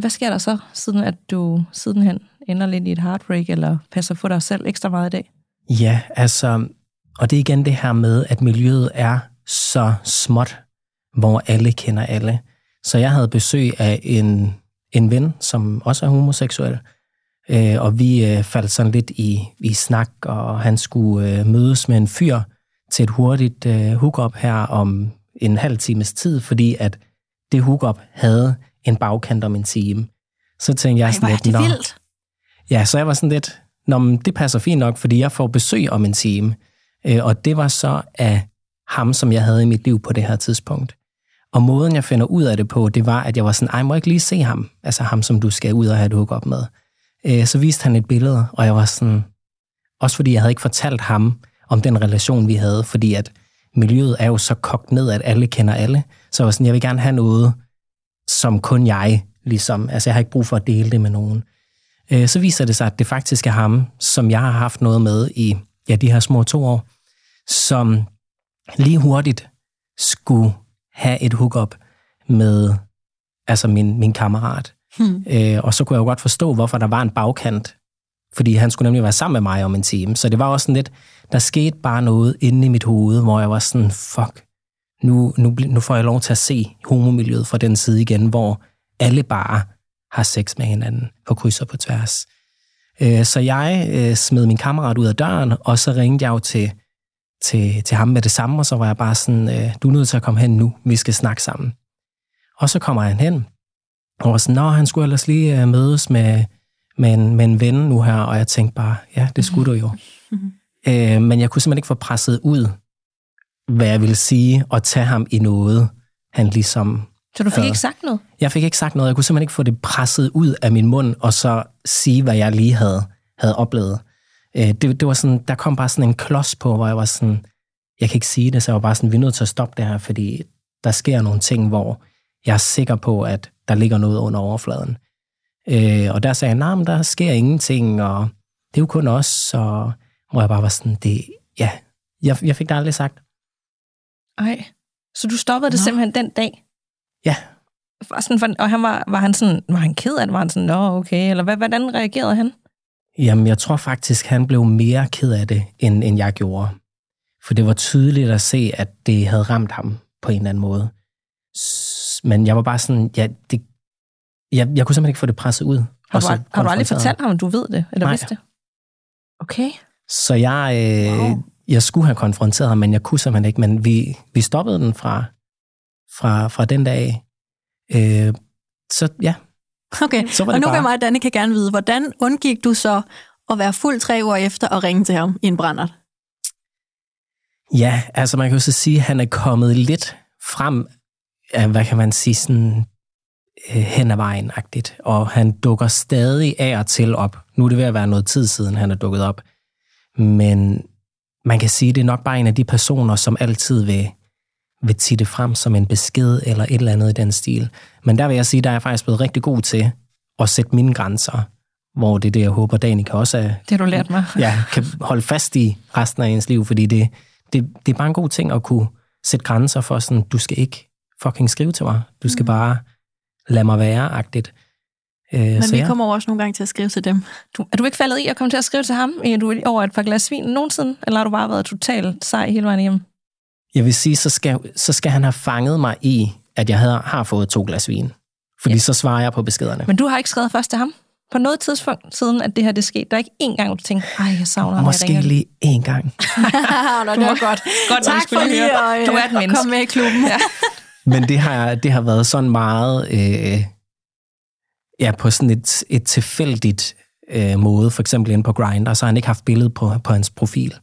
Hvad sker der så, siden at du sidenhen ender lidt i et heartbreak, eller passer på dig selv ekstra meget i dag? Ja, altså, og det er igen det her med, at miljøet er så småt, hvor alle kender alle. Så jeg havde besøg af en, en ven, som også er homoseksuel, øh, og vi øh, faldt sådan lidt i, i snak, og han skulle øh, mødes med en fyr til et hurtigt øh, hookup her om en halv times tid, fordi at det hookup havde en bagkant om en time. Så tænkte jeg Ej, sådan er lidt, det vildt. Ja, så jeg var sådan lidt, Nå, men det passer fint nok, fordi jeg får besøg om en time. Øh, og det var så af ham, som jeg havde i mit liv på det her tidspunkt. Og måden, jeg finder ud af det på, det var, at jeg var sådan, ej, må jeg ikke lige se ham? Altså ham, som du skal ud og have et hook med. Øh, så viste han et billede, og jeg var sådan, også fordi jeg havde ikke fortalt ham om den relation, vi havde, fordi at miljøet er jo så kogt ned, at alle kender alle. Så jeg var sådan, jeg vil gerne have noget, som kun jeg, ligesom, altså jeg har ikke brug for at dele det med nogen. Øh, så viser det sig, at det faktisk er ham, som jeg har haft noget med i ja, de her små to år, som lige hurtigt skulle have et hookup med altså min, min kammerat. Hmm. Øh, og så kunne jeg jo godt forstå, hvorfor der var en bagkant, fordi han skulle nemlig være sammen med mig om en time. Så det var også sådan lidt, der skete bare noget inde i mit hoved, hvor jeg var sådan, fuck, nu, nu, nu får jeg lov til at se homomiljøet fra den side igen, hvor alle bare har sex med hinanden på kryds og på tværs. Øh, så jeg øh, smed min kammerat ud af døren, og så ringede jeg jo til, til, til ham med det samme, og så var jeg bare sådan, øh, du er nødt til at komme hen nu, vi skal snakke sammen. Og så kommer han hen, og var sådan, nå, han skulle ellers lige øh, mødes med, med, en, med en ven nu her, og jeg tænkte bare, ja, det skulle du jo. Mhm. Øh, men jeg kunne simpelthen ikke få presset ud, hvad jeg ville sige, og tage ham i noget, han ligesom Så du fik Ja. ikke sagt noget? jeg fik ikke sagt noget. Jeg kunne simpelthen ikke få det presset ud af min mund, og så sige, hvad jeg lige havde, havde oplevet. Øh, det, det var sådan, der kom bare sådan en klods på, hvor jeg var sådan, jeg kan ikke sige det, så jeg var bare sådan, vi er nødt til at stoppe det her, fordi der sker nogle ting, hvor jeg er sikker på, at der ligger noget under overfladen. Øh, og der sagde jeg, nej, men der sker ingenting, og det er jo kun os, og hvor jeg bare var sådan, det, ja, jeg, jeg fik det aldrig sagt. Ej. Så du stoppede det Nå. simpelthen den dag? Ja. Sådan, for- og han var, var han sådan, var han ked af det? Var han sådan, nå, okay, eller hvad, hvordan reagerede han? Jamen, jeg tror faktisk, han blev mere ked af det, end, end jeg gjorde. For det var tydeligt at se, at det havde ramt ham på en eller anden måde. Men jeg var bare sådan, ja, det, jeg, jeg kunne simpelthen ikke få det presset ud. Har Og du, har du aldrig fortalt ham, at du ved det, eller Nej. vidste det? Okay. Så jeg, øh, Wow. jeg skulle have konfronteret ham, men jeg kunne simpelthen ikke. Men vi, vi stoppede den fra, fra, fra den dag. Øh, så ja, Okay, så var og nu vil bare... mig og Danne kan gerne vide, hvordan undgik du så at være fuld tre uger efter og ringe til ham i en brændert? Ja, altså man kan jo så sige, at han er kommet lidt frem, af, hvad kan man sige, sådan øh, hen ad vejen-agtigt. Og han dukker stadig af og til op. Nu er det ved at være noget tid siden, han er dukket op. Men man kan sige, at det er nok bare en af de personer, som altid vil, vil titte frem som en besked eller et eller andet i den stil. Men der vil jeg sige, der er jeg faktisk blevet rigtig god til at sætte mine grænser, hvor det er det, jeg håber, Danica også er, Det har du lært mig. ja, kan holde fast i resten af ens liv, fordi det, det, det er bare en god ting at kunne sætte grænser for sådan, du skal ikke fucking skrive til mig. Du skal Mm. bare lade mig være-agtigt. Øh, Men så vi ja. kommer over også nogle gange til at skrive til dem. Du, er du ikke faldet i at komme til at skrive til ham i du over et par glas vin nogensinde? Eller har du bare været totalt sej hele vejen hjem? Jeg vil sige, så skal, så skal han have fanget mig i, at jeg havde, har fået to glas vin. Fordi Ja. så svarer jeg på beskederne. Men du har ikke skrevet først til ham? På noget tidspunkt siden, at det her det skete. Der er ikke én gang, hvor du tænkte, ej, jeg savner ham. Måske ringer." lige én gang. Nå, det var godt. Godt, Tak for lige at, Du øh, er et at menneske. komme med i klubben. Ja. Men det har, det har været sådan meget, øh, ja, på sådan et, et tilfældigt øh, måde. For eksempel inde på Grindr, så har han ikke haft billede på, på hans profil.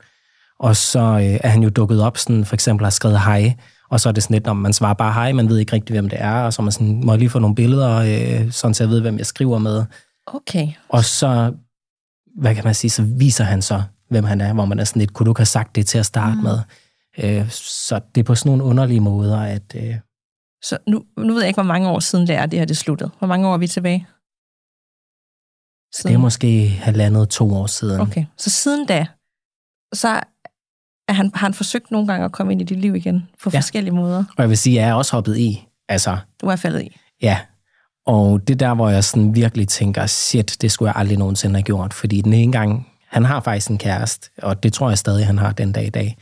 Og så øh, er han jo dukket op, sådan, for eksempel har skrevet hej, og så er det sådan lidt, om man svarer bare hej, man ved ikke rigtig, hvem det er, og så er man sådan, må jeg lige få nogle billeder, øh, sådan så jeg ved, hvem jeg skriver med. Okay. Og så, hvad kan man sige, så viser han så, hvem han er, hvor man er sådan lidt, kunne du ikke have sagt det til at starte Mm. med? Øh, så det er på sådan nogle underlige måder, at... Øh, Så nu, nu ved jeg ikke, hvor mange år siden det er, det her det sluttede. Hvor mange år er vi tilbage? Så det er måske halvandet, to år siden. Okay, så siden da, så er han, har han forsøgt nogle gange at komme ind i dit liv igen på ja. Forskellige måder. Og jeg vil sige, at jeg er også hoppet i. Altså, Du er faldet i. ja. Og det der, hvor jeg sådan virkelig tænker, shit, det skulle jeg aldrig nogensinde have gjort. Fordi den ene gang, han har faktisk en kæreste, og det tror jeg stadig, han har den dag i dag.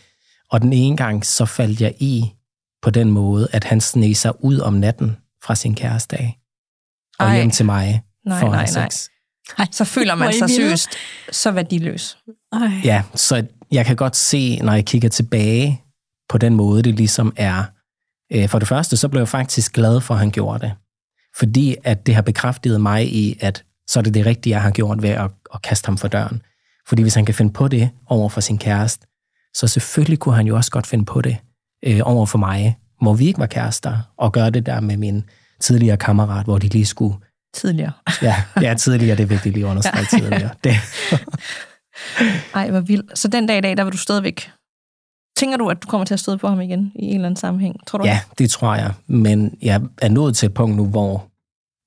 Og den ene gang, så faldt jeg i på den måde, at han sneg sig ud om natten fra sin kæreste af. Og Ej. hjem til mig Nej, for at nej, have nej. sex. Så føler man sig seriøst så værdiløs. Ej. Ja, så jeg kan godt se, når jeg kigger tilbage på den måde, det ligesom er. Øh, For det første, så blev jeg faktisk glad for, at han gjorde det. Fordi at det har bekræftet mig i, at så er det det rigtige, jeg har gjort ved at, at kaste ham for døren. Fordi hvis han kan finde på det over for sin kæreste, så selvfølgelig kunne han jo også godt finde på det øh, over for mig, hvor vi ikke var kærester, og gøre det der med min tidligere kammerat, hvor de lige skulle... Tidligere. Ja, ja tidligere, det er vigtigt lige at understrege tidligere. Det, Ej, hvor vildt. Så den dag i dag, der vil du stadigvæk... Tænker du, at du kommer til at støde på ham igen i en eller anden sammenhæng? Tror du? Ja, det tror jeg. Men jeg er nået til et punkt nu, hvor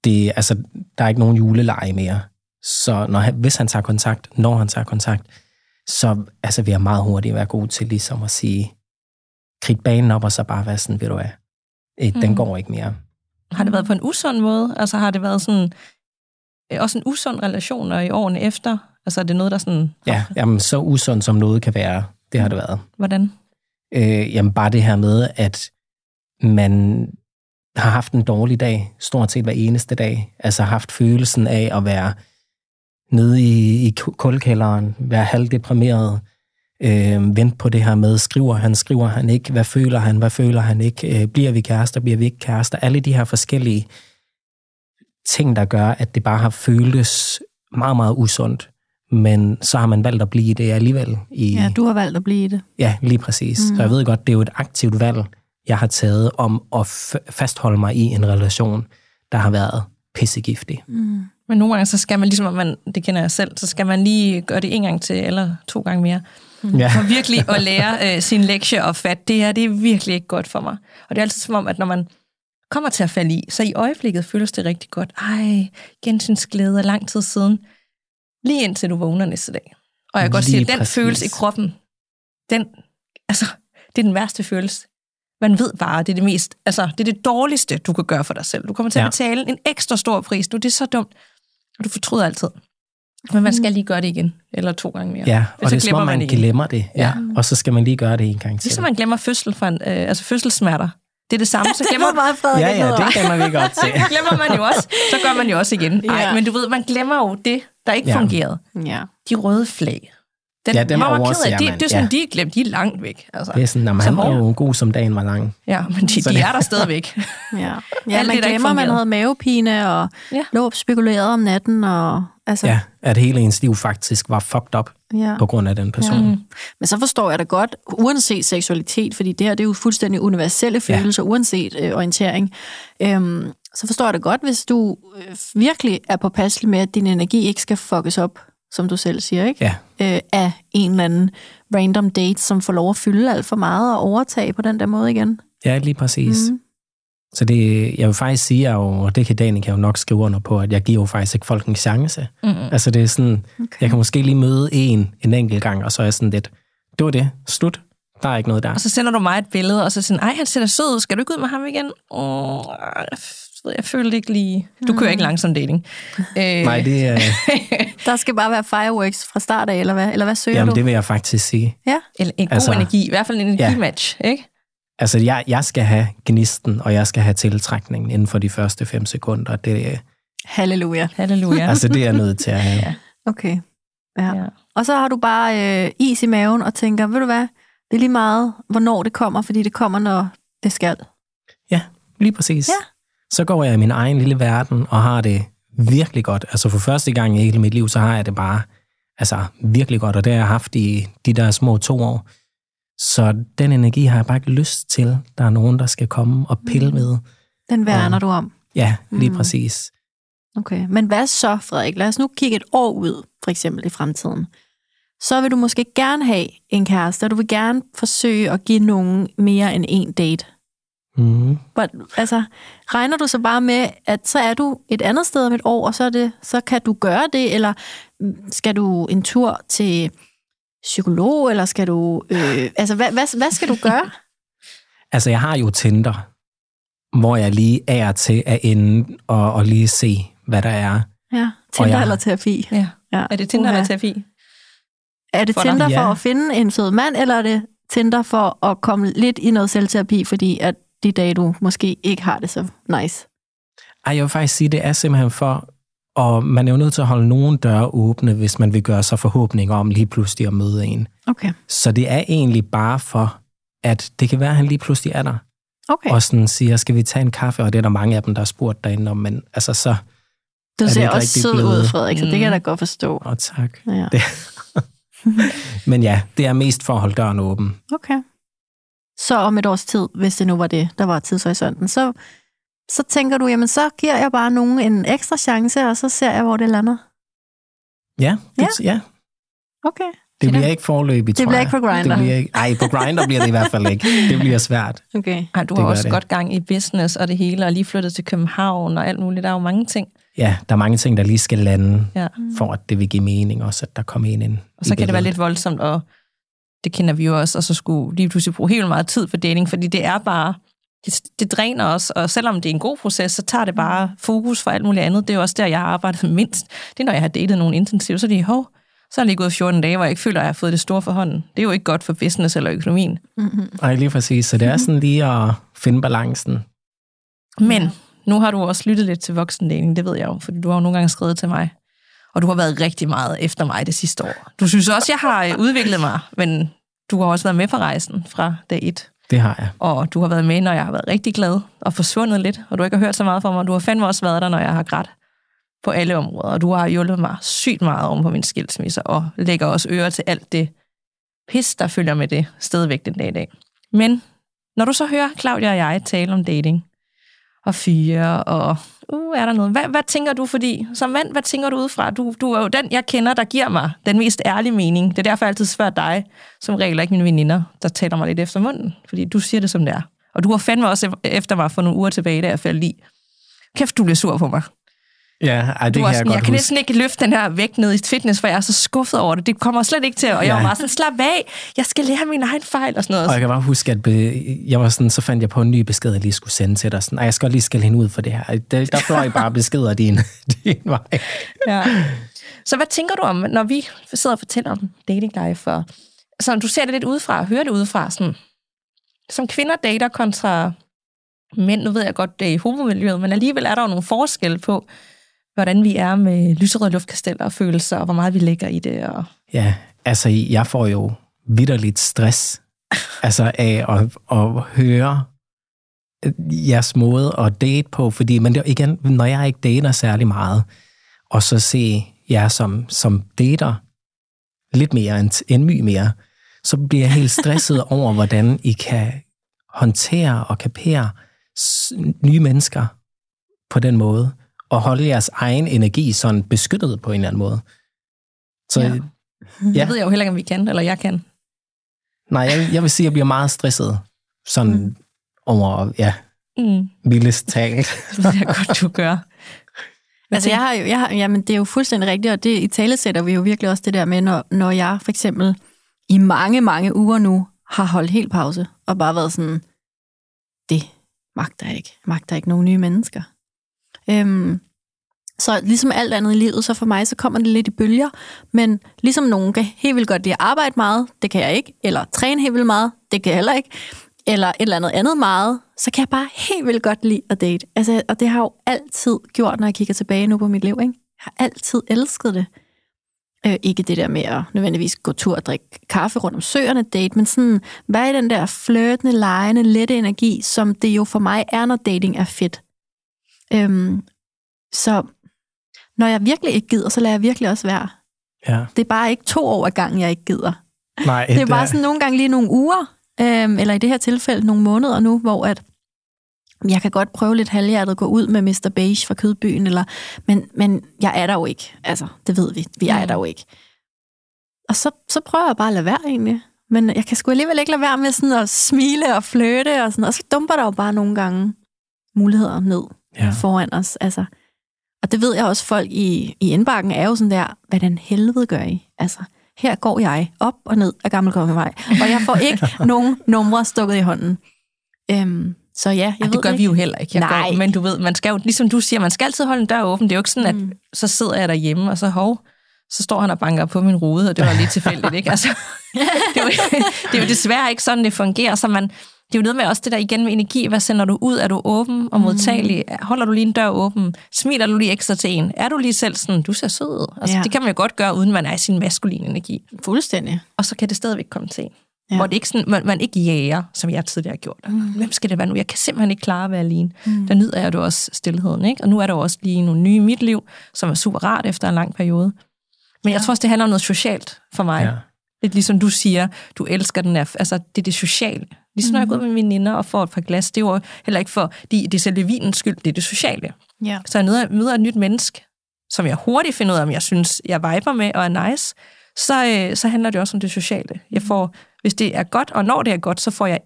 det, altså, der er ikke nogen juleleje mere. Så når han, hvis han tager kontakt, når han tager kontakt, så altså, vil jeg meget hurtigt være god til ligesom at sige, krig banen op, og så bare være sådan, ved du hvad, den Mm. går ikke mere. Har det været på en usund måde? Altså har det været sådan... øh, Også en usund relation og i årene efter? Altså er det noget, der sådan... Ja, jamen, så usund som noget kan være, det har det været. Hvordan? Øh, jamen bare det her med, at man har haft en dårlig dag, stort set hver eneste dag. Altså haft følelsen af at være nede i, i kulkælderen, være halvdeprimeret, øh, vent på det her med, skriver han, skriver han ikke, hvad føler han, hvad føler han ikke, øh, bliver vi kærester, bliver vi ikke kærester, alle de her forskellige ting, der gør, at det bare har føltes meget, meget usundt. Men så har man valgt at blive det alligevel. I, Ja, du har valgt at blive det. Ja, lige præcis. Mm. Så jeg ved godt, det er jo et aktivt valg, jeg har taget om at f- fastholde mig i en relation, der har været pissegiftig. Mm. Men nogle gange, så skal man, ligesom om man, det kender jeg selv, så skal man lige gøre det en gang til, eller to gange mere. Ja. For virkelig at lære øh, sin lektie og fat, det her, det er virkelig ikke godt for mig. Og det er altid som om, at når man kommer til at falde i, så i øjeblikket føles det rigtig godt. Ej, gensynsglæde er lang tid siden. Lige indtil du vågner næste dag. Og jeg kan godt sige, at den præcis. følelse i kroppen, den, altså, det er den værste følelse. Man ved bare, det er det mest, altså, det er det dårligste, du kan gøre for dig selv. Du kommer til Ja. at betale en ekstra stor pris nu, det er så dumt. Og du fortryder altid. Men man skal lige gøre det igen, eller to gange mere. Ja, og det er så som om, glemmer man igen. glemmer det. Ja. Og så skal man lige gøre det en gang til. Ligesom man glemmer fødsel fra en, øh, altså fødselssmerter. Det er det samme, så glemmer, meget, Frederik. Ja, ja, det kender vi godt til. det glemmer man jo også. Så gør man jo også igen. Nej, Ja. men du ved, man glemmer jo det, der ikke Ja. fungerede. Ja. De røde flag. Den, Ja, dem man er ked af. de, man, Det er sådan, ja. de er glemt, de er langt væk. Altså. Det er sådan, Så han var jo god, som dagen var lang. Ja, men de, Så de det- er der stadigvæk. Ja, ja Alt man det, glemmer, man havde mavepine og Ja. ja. lå og spekulerede om natten. Og, altså, Ja, at hele ens liv faktisk var fucked up ja. på grund af den person. Mm. Men så forstår jeg da godt, uanset seksualitet, fordi det her det er jo fuldstændig universelle Ja. følelser, uanset øh, orientering. Øhm, så forstår jeg da godt, hvis du øh, virkelig er påpasselig med, at din energi ikke skal fuckes op, som du selv siger, ikke? Ja. Øh, af en eller anden random date, som får lov at fylde alt for meget og overtage på den der måde igen. Ja, lige præcis. Mm. Så det, jeg vil faktisk sige, at jo, og det kan Danika jo nok skrive under på, at jeg giver jo faktisk ikke folk en chance. Mm. Altså det er sådan, Okay. jeg kan måske lige møde en en enkelt gang, og så er jeg sådan lidt, det var det, slut, der er ikke noget der. Og så sender du mig et billede, og så siger ej, han ser da sød ud. Skal du ikke ud med ham igen? Åh, jeg, jeg følte ikke lige... Du kører ikke langsom dating. Øh, Nej, det, er, Der skal bare være fireworks fra start af, eller hvad, eller hvad søger jamen, du? det vil jeg faktisk sige. Ja, En, en god Altså- energi. I hvert fald en energimatch, ikke? Altså, jeg, jeg skal have gnisten, og jeg skal have tiltrækningen inden for de første fem sekunder. Det, halleluja. Halleluja. ja. altså, det er jeg nødt til at have. Ja. Okay. Ja. Ja. Og så har du bare øh, is i maven og tænker, ved du hvad, det er lige meget, hvornår det kommer, fordi det kommer, når det skal. Ja, lige præcis. Ja. Så går jeg i min egen lille verden og har det virkelig godt. Altså for første gang i hele mit liv, så har jeg det bare altså, virkelig godt, og det har jeg haft i de der små to år. Så den energi har jeg bare ikke lyst til, der er nogen, der skal komme og pille Mm. med. Den værner Ja. du om. Ja, lige Mm. præcis. Okay, men hvad så, Frederik? Lad os nu kigge et år ud, for eksempel i fremtiden. Så vil du måske gerne have en kæreste, og du vil gerne forsøge at give nogen mere end en date. Mm. But, altså, regner du så bare med, at så er du et andet sted om et år, og så, er det, så kan du gøre det, eller mm, skal du en tur til psykolog, eller skal du... Øh, altså, hvad, hvad, hvad skal du gøre? Altså, jeg har jo Tinder, hvor jeg lige er til at ende og, og lige se, hvad der er. Ja, Tinder jeg- eller terapi? ja. Ja. Er det Tinder Uha. eller terapi? Er det For dig? Tinder for Ja. at finde en sød mand, eller er det Tinder for at komme lidt i noget selvterapi, fordi at de dage, du måske ikke har det så nice? Ej, jeg vil faktisk sige, det er simpelthen for, og man er jo nødt til at holde nogle døre åbne, hvis man vil gøre sig forhåbninger om lige pludselig at møde en. Okay. Så det er egentlig bare for, at det kan være, at han lige pludselig er der, Okay. og sådan siger, skal vi tage en kaffe? Og det er der mange af dem, der har spurgt derinde om, men altså så, Du det ser også sød blevet- ud, Frederik, så det kan jeg da Mm. godt forstå. og tak. Ja. Det. Men ja, det er mest for at holde døren åben. Okay. Så om et års tid, hvis det nu var det, der var tidshorisonten, så, så tænker du, jamen så giver jeg bare nogen en ekstra chance, og så ser jeg, hvor det lander. Ja, det, ja. ja Okay. det bliver ikke forløbigt, Det tror bliver jeg. ikke på Grindr. Det bliver ikke, ej, på Grindr bliver det i hvert fald ikke. Det bliver svært. Okay. Ej, du Det har gør også det. godt gang i business og det hele, og lige flyttet til København og alt muligt. Der er jo mange ting. Ja, der er mange ting, der lige skal lande, Ja. for at det vil give mening også, at der kommer en ind Og så kan det være billedet. lidt voldsomt, og det kender vi jo også, og så skulle lige pludselig bruge helt meget tid på dating, fordi det er bare, det, det dræner os, og selvom det er en god proces, så tager det bare fokus for alt muligt andet. Det er jo også der, jeg har arbejdet mindst. Det er, når jeg har datet nogen intensivt, så er det, hov, så er det lige gået 14 dage, hvor jeg ikke føler, at jeg har fået det store for hånden. Det er jo ikke godt for business eller økonomien. Mm-hmm. Nej, lige præcis. Så det er sådan lige at finde balancen. Men nu har du også lyttet lidt til voksendating, det ved jeg jo, fordi du har jo nogle gange skrevet til mig. Og du har været rigtig meget efter mig det sidste år. Du synes også, jeg har øh, udviklet mig, men du har også været med på rejsen fra dag et. Det har jeg. Og du har været med, når jeg har været rigtig glad og forsvundet lidt, og du ikke har hørt så meget fra mig. Du har fandme også været der, når jeg har grædt på alle områder, og du har hjulpet mig sygt meget om på min skilsmisse, og lægger også øre til alt det pis, der følger med det stadigvæk den dag i dag. Men når du så hører Claudia og jeg tale om dating, og fyre, og uh, er der noget? Hvad, hvad tænker du, fordi som mand, hvad tænker du udefra? Du, du er jo den, jeg kender, der giver mig den mest ærlige mening. Det er derfor jeg altid spørger dig, som regel ikke mine veninder, der taler mig lidt efter munden, fordi du siger det, som det er. Og du har fandme også efter mig for nogle uger tilbage, da jeg faldt i. Kæft, du bliver sur på mig. Ja, ej, det Du kan jeg sådan, godt jeg kan næsten ikke løfte den her vægt ned i fitness, for jeg er så skuffet over det. Det kommer slet ikke til, og jeg Ja. var bare sådan, slap af, jeg skal lære min egen fejl og sådan noget. Og jeg kan bare huske, at be, jeg var sådan, så fandt jeg på en ny besked, jeg lige skulle sende til dig. Sådan, "Ej, jeg skal lige skælde hende ud for det her. Der, der får I bare beskeder din, din vej. Ja. Så hvad tænker du om, når vi sidder og fortæller om dating life, og så du ser det lidt udefra, og hører det udefra, sådan, som kvinder dater kontra mænd, nu ved jeg godt, det er i homomiljøet, men alligevel er der jo nogle forskelle på, hvordan vi er med lyserøde luftkasteller og følelser, og hvor meget vi lægger i det. Og... Ja, altså jeg får jo vidderligt stress altså af at, at høre jeres måde at date på, fordi men det, igen, når jeg ikke dater særlig meget, og så se jer som, som dater lidt mere end, end my mere, så bliver jeg helt stresset over, hvordan I kan håndtere og kapere nye mennesker på den måde, og holde jeres egen energi sådan beskyttet på en eller anden måde. Så Ja. ja. Det ved jeg jo heller ikke, om vi kan, eller jeg kan. Nej, jeg, jeg vil sige, at jeg bliver meget stresset. Sådan mm. over, ja, Mm. vildest talt. Det ved jeg godt, du gør. Altså, jeg har jo, jeg har, jamen, det er jo fuldstændig rigtigt, og det i tale sætter vi jo virkelig også det der med, når, når jeg for eksempel i mange, mange uger nu har holdt helt pause, og bare været sådan, det magter jeg ikke. Magter ikke nogen nye mennesker. Øhm, så ligesom alt andet i livet, så for mig, så kommer det lidt i bølger, men ligesom nogen kan helt vildt godt lide at arbejde meget, det kan jeg ikke, eller træne helt vildt meget, det kan jeg heller ikke, eller et eller andet andet meget, så kan jeg bare helt vildt godt lide at date. Altså, og det har jeg jo altid gjort, når jeg kigger tilbage nu på mit liv. Ikke? Jeg har altid elsket det. Øh, ikke det der med at nødvendigvis gå tur og drikke kaffe rundt om søerne date, men sådan, hvad er den der flirtende, lejende, lette energi, som det jo for mig er, når dating er fedt. Øhm, så når jeg virkelig ikke gider, så lader jeg virkelig også være. Ja. Det er bare ikke to år ad gangen, jeg ikke gider. Nej, Det er bare sådan nogle gange lige nogle uger, øhm, eller i det her tilfælde nogle måneder nu, hvor at jeg kan godt prøve lidt halvhjertet at gå ud med Mr. Beige fra Kødbyen, eller, men, men jeg er der jo ikke. Altså, det ved vi. Vi er Mm. der jo ikke. Og så, så prøver jeg bare at lade være egentlig. Men jeg kan sgu alligevel ikke lade være med sådan at smile og flirte og sådan Og så dumper der jo bare nogle gange muligheder ned Ja. foran os. Altså. Og det ved jeg også, folk i, i indbakken er jo sådan der, hvad den helvede gør I? Altså, her går jeg op og ned af Gammel Kongevej, og jeg får ikke nogen numre stukket i hånden. Øhm, så ja, jeg Ja, ved det gør ikke. vi jo heller ikke. Jeg Nej. Gør, men du ved, man skal jo, ligesom du siger, man skal altid holde en dør åben. Det er jo ikke sådan, Mm. at så sidder jeg derhjemme, og så hov, så står han og banker på min rude, og det var lige tilfældigt, ikke? Altså, det, er jo, det er jo desværre ikke sådan, det fungerer. Så man, det er jo noget med også det der igen med energi. Hvad sender du ud? Er du åben og modtagelig? Holder du lige en dør åben? Smiler du lige ekstra til en? Er du lige selv sådan, du ser sød ud? Altså, Ja. Det kan man jo godt gøre, uden man er i sin maskuline energi. Fuldstændig. Og så kan det stadigvæk komme til en. Ja. Ja. Hvor det ikke sådan, man, man ikke jager, som jeg tidligere har gjort. Mm. Hvem skal det være nu? Jeg kan simpelthen ikke klare at være alene. Mm. Der nyder jeg jo også stillheden. Ikke? Og nu er der jo også lige nogle nye i mit liv, som er super rart efter en lang periode. Men jeg tror også, det handler om noget socialt for mig. Ja. Ja. Lidt ligesom du siger, du elsker den her, altså det er det sociale. Ligesom når jeg går ud med mine veninder og får et par glas, det er jo heller ikke for, de, det er selve vinens skyld, det er det sociale. Ja. Så jeg møder, møder et nyt menneske, som jeg hurtigt finder ud af, om jeg synes, jeg viber med og er nice, så, øh, så handler det også om det sociale. Jeg får, hvis det er godt, og når det er godt, så får jeg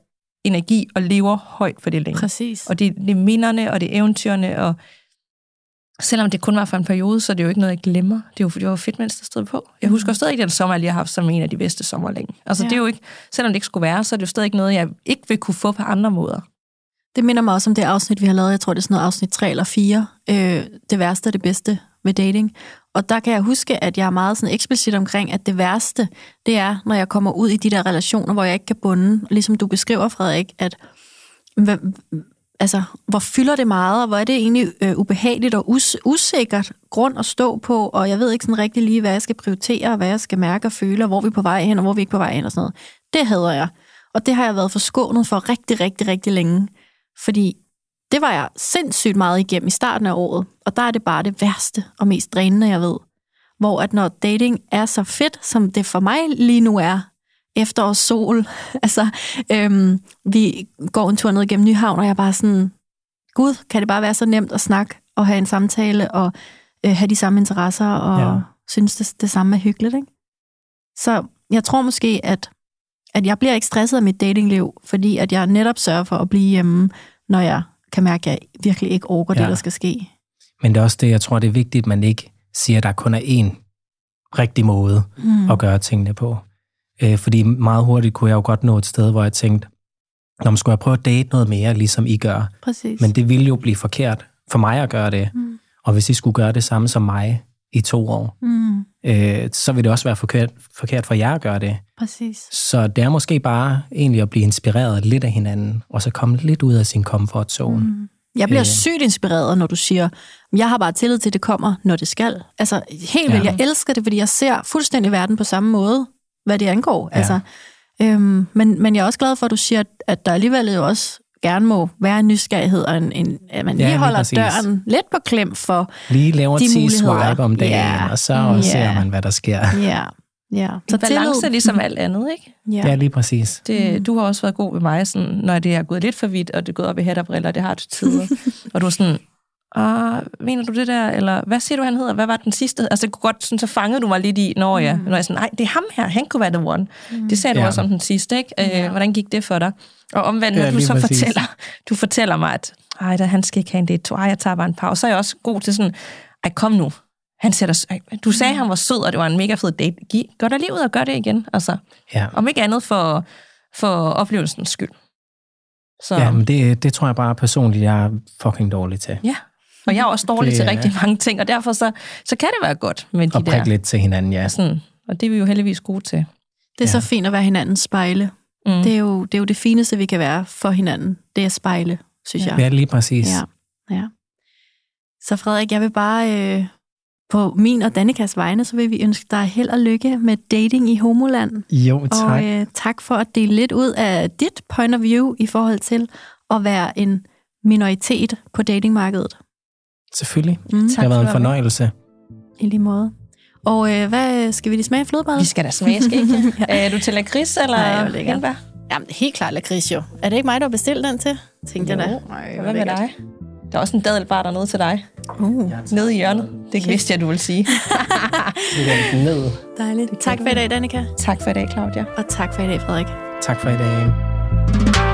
energi og lever højt for det længe. Præcis. Og det, det er minderne, og det er eventyrene, og selvom det kun var for en periode, så er det jo ikke noget, jeg glemmer. Det er jo, det var fedt, mens det stod på. Jeg husker stadig den sommer, jeg lige har haft som en af de bedste sommer længe. Altså, Ja. det er jo ikke, selvom det ikke skulle være, så er det jo stadig ikke noget, jeg ikke vil kunne få på andre måder. Det minder mig også om det afsnit, vi har lavet. Jeg tror, det er sådan noget afsnit 3 eller 4. Øh, det værste og det bedste ved dating. Og der kan jeg huske, at jeg er meget sådan eksplicit omkring, at det værste, det er, når jeg kommer ud i de der relationer, hvor jeg ikke kan bunde. Ligesom du beskriver, Frederik, at altså, hvor fylder det meget, og hvor er det egentlig øh, ubehageligt og us- usikkert grund at stå på, og jeg ved ikke sådan rigtig lige, hvad jeg skal prioritere, og hvad jeg skal mærke og føle, og hvor vi er på vej hen, og hvor vi ikke er på vej hen, og sådan noget. Det hader jeg. Og det har jeg været forskånet for rigtig, rigtig, rigtig længe. Fordi det var jeg sindssygt meget igennem i starten af året, og der er det bare det værste og mest drænende, jeg ved. Hvor at når dating er så fedt, som det for mig lige nu er, efterårs sol, altså øhm, vi går en tur ned gennem Nyhavn, og jeg er bare sådan, gud, kan det bare være så nemt at snakke og have en samtale og øh, have de samme interesser og Ja. synes, det, det samme er hyggeligt, ikke? Så jeg tror måske, at, at jeg bliver ikke stresset af mit datingliv, fordi at jeg netop sørger for at blive hjemme, når jeg kan mærke, at jeg virkelig ikke overgår. Ja. det, der skal ske. Men det er også det, jeg tror, det er vigtigt, at man ikke siger, at der kun er én rigtig måde mm. at gøre tingene på. Øh, fordi meget hurtigt kunne jeg jo godt nå et sted, hvor jeg tænkte, når man skulle jeg prøve at date noget mere, ligesom I gør. Præcis. Men det ville jo blive forkert for mig at gøre det. Mm. Og hvis I skulle gøre det samme som mig i to år, mm. øh, så vil det også være forkert, forkert for jer at gøre det. Præcis. Så det er måske bare egentlig at blive inspireret lidt af hinanden, og så komme lidt ud af sin comfort zone. Mm. Jeg bliver øh. sygt inspireret, når du siger, jeg har bare tillid til, at det kommer, når det skal. Altså helt vildt, ja. jeg elsker det, fordi jeg ser fuldstændig verden på samme måde, hvad det angår. Ja. Altså, øhm, men, men jeg er også glad for, at du siger, at der alligevel jo også gerne må være en nysgerrighed, og en, en, at man lige ja, holder lige døren lidt på klem for Lige laver de 10 swipe om dagen, ja. og så ja. ser man, hvad der sker. Ja, ja. Så en balance er ligesom alt andet, ikke? Ja, ja lige præcis. Det, mm. du har også været god ved mig, sådan, når det er gået lidt for vidt, og det er gået op i hat og briller, det har du tider. og du er sådan, ah, mener du det der? Eller hvad siger du, han hedder? Hvad var den sidste? Altså, det kunne godt, sådan, så fangede du mig lidt i, når jeg, mm. når jeg sådan, nej, det er ham her, han kunne være the one. Mm. Det sagde du ja. også om den sidste, ikke? Ja. Øh, hvordan gik det for dig? Og omvendt, når ja, du så præcis. fortæller, du fortæller mig, at ej, da, han skal ikke have en date, ej, jeg tager bare en pause, så er jeg også god til sådan, ej, kom nu. Han sætter, ej, du sagde, mm. han var sød, og det var en mega fed date. Giv, gør dig lige ud og gør det igen. Altså, ja. Om ikke andet for, for oplevelsens skyld. Så. Ja, men det, det tror jeg bare personligt, jeg er fucking dårlig til. Ja, og jeg er også dårlig det, til rigtig mange ting, og derfor så, så kan det være godt med de og der... lidt til hinanden, ja. Sådan, og det er vi jo heldigvis gode til. Det er ja. så fint at være hinandens spejle. Mm. Det, er jo, det er jo det fineste, vi kan være for hinanden. Det er spejle, synes ja. jeg. Ja, lige præcis. Ja. ja. Så Frederik, jeg vil bare øh, på min og Dannikas vegne, så vil vi ønske dig held og lykke med dating i Homoland. Jo, tak. Og øh, tak for at dele lidt ud af dit point of view i forhold til at være en minoritet på datingmarkedet. Selvfølgelig. Mm, det har været en fornøjelse. I lige måde. Og øh, hvad skal vi lige smage flødebad? Vi skal da smage, skal ikke? ja. Er du til lakrids eller Nej, hindbær? Jamen, helt klart lakrids jo. Er det ikke mig, der har bestilt den til? Tænkte jo. jeg da. Nej, hvad med dig? Der er også en dadelbar dernede til dig. Uh. Nede i hjørnet. Det okay. vidste jeg, du ville sige. ned. Dejligt. Tak for i dag, Danika. Tak for i dag, Claudia. Og tak for i dag, Frederik. Tak for i dag.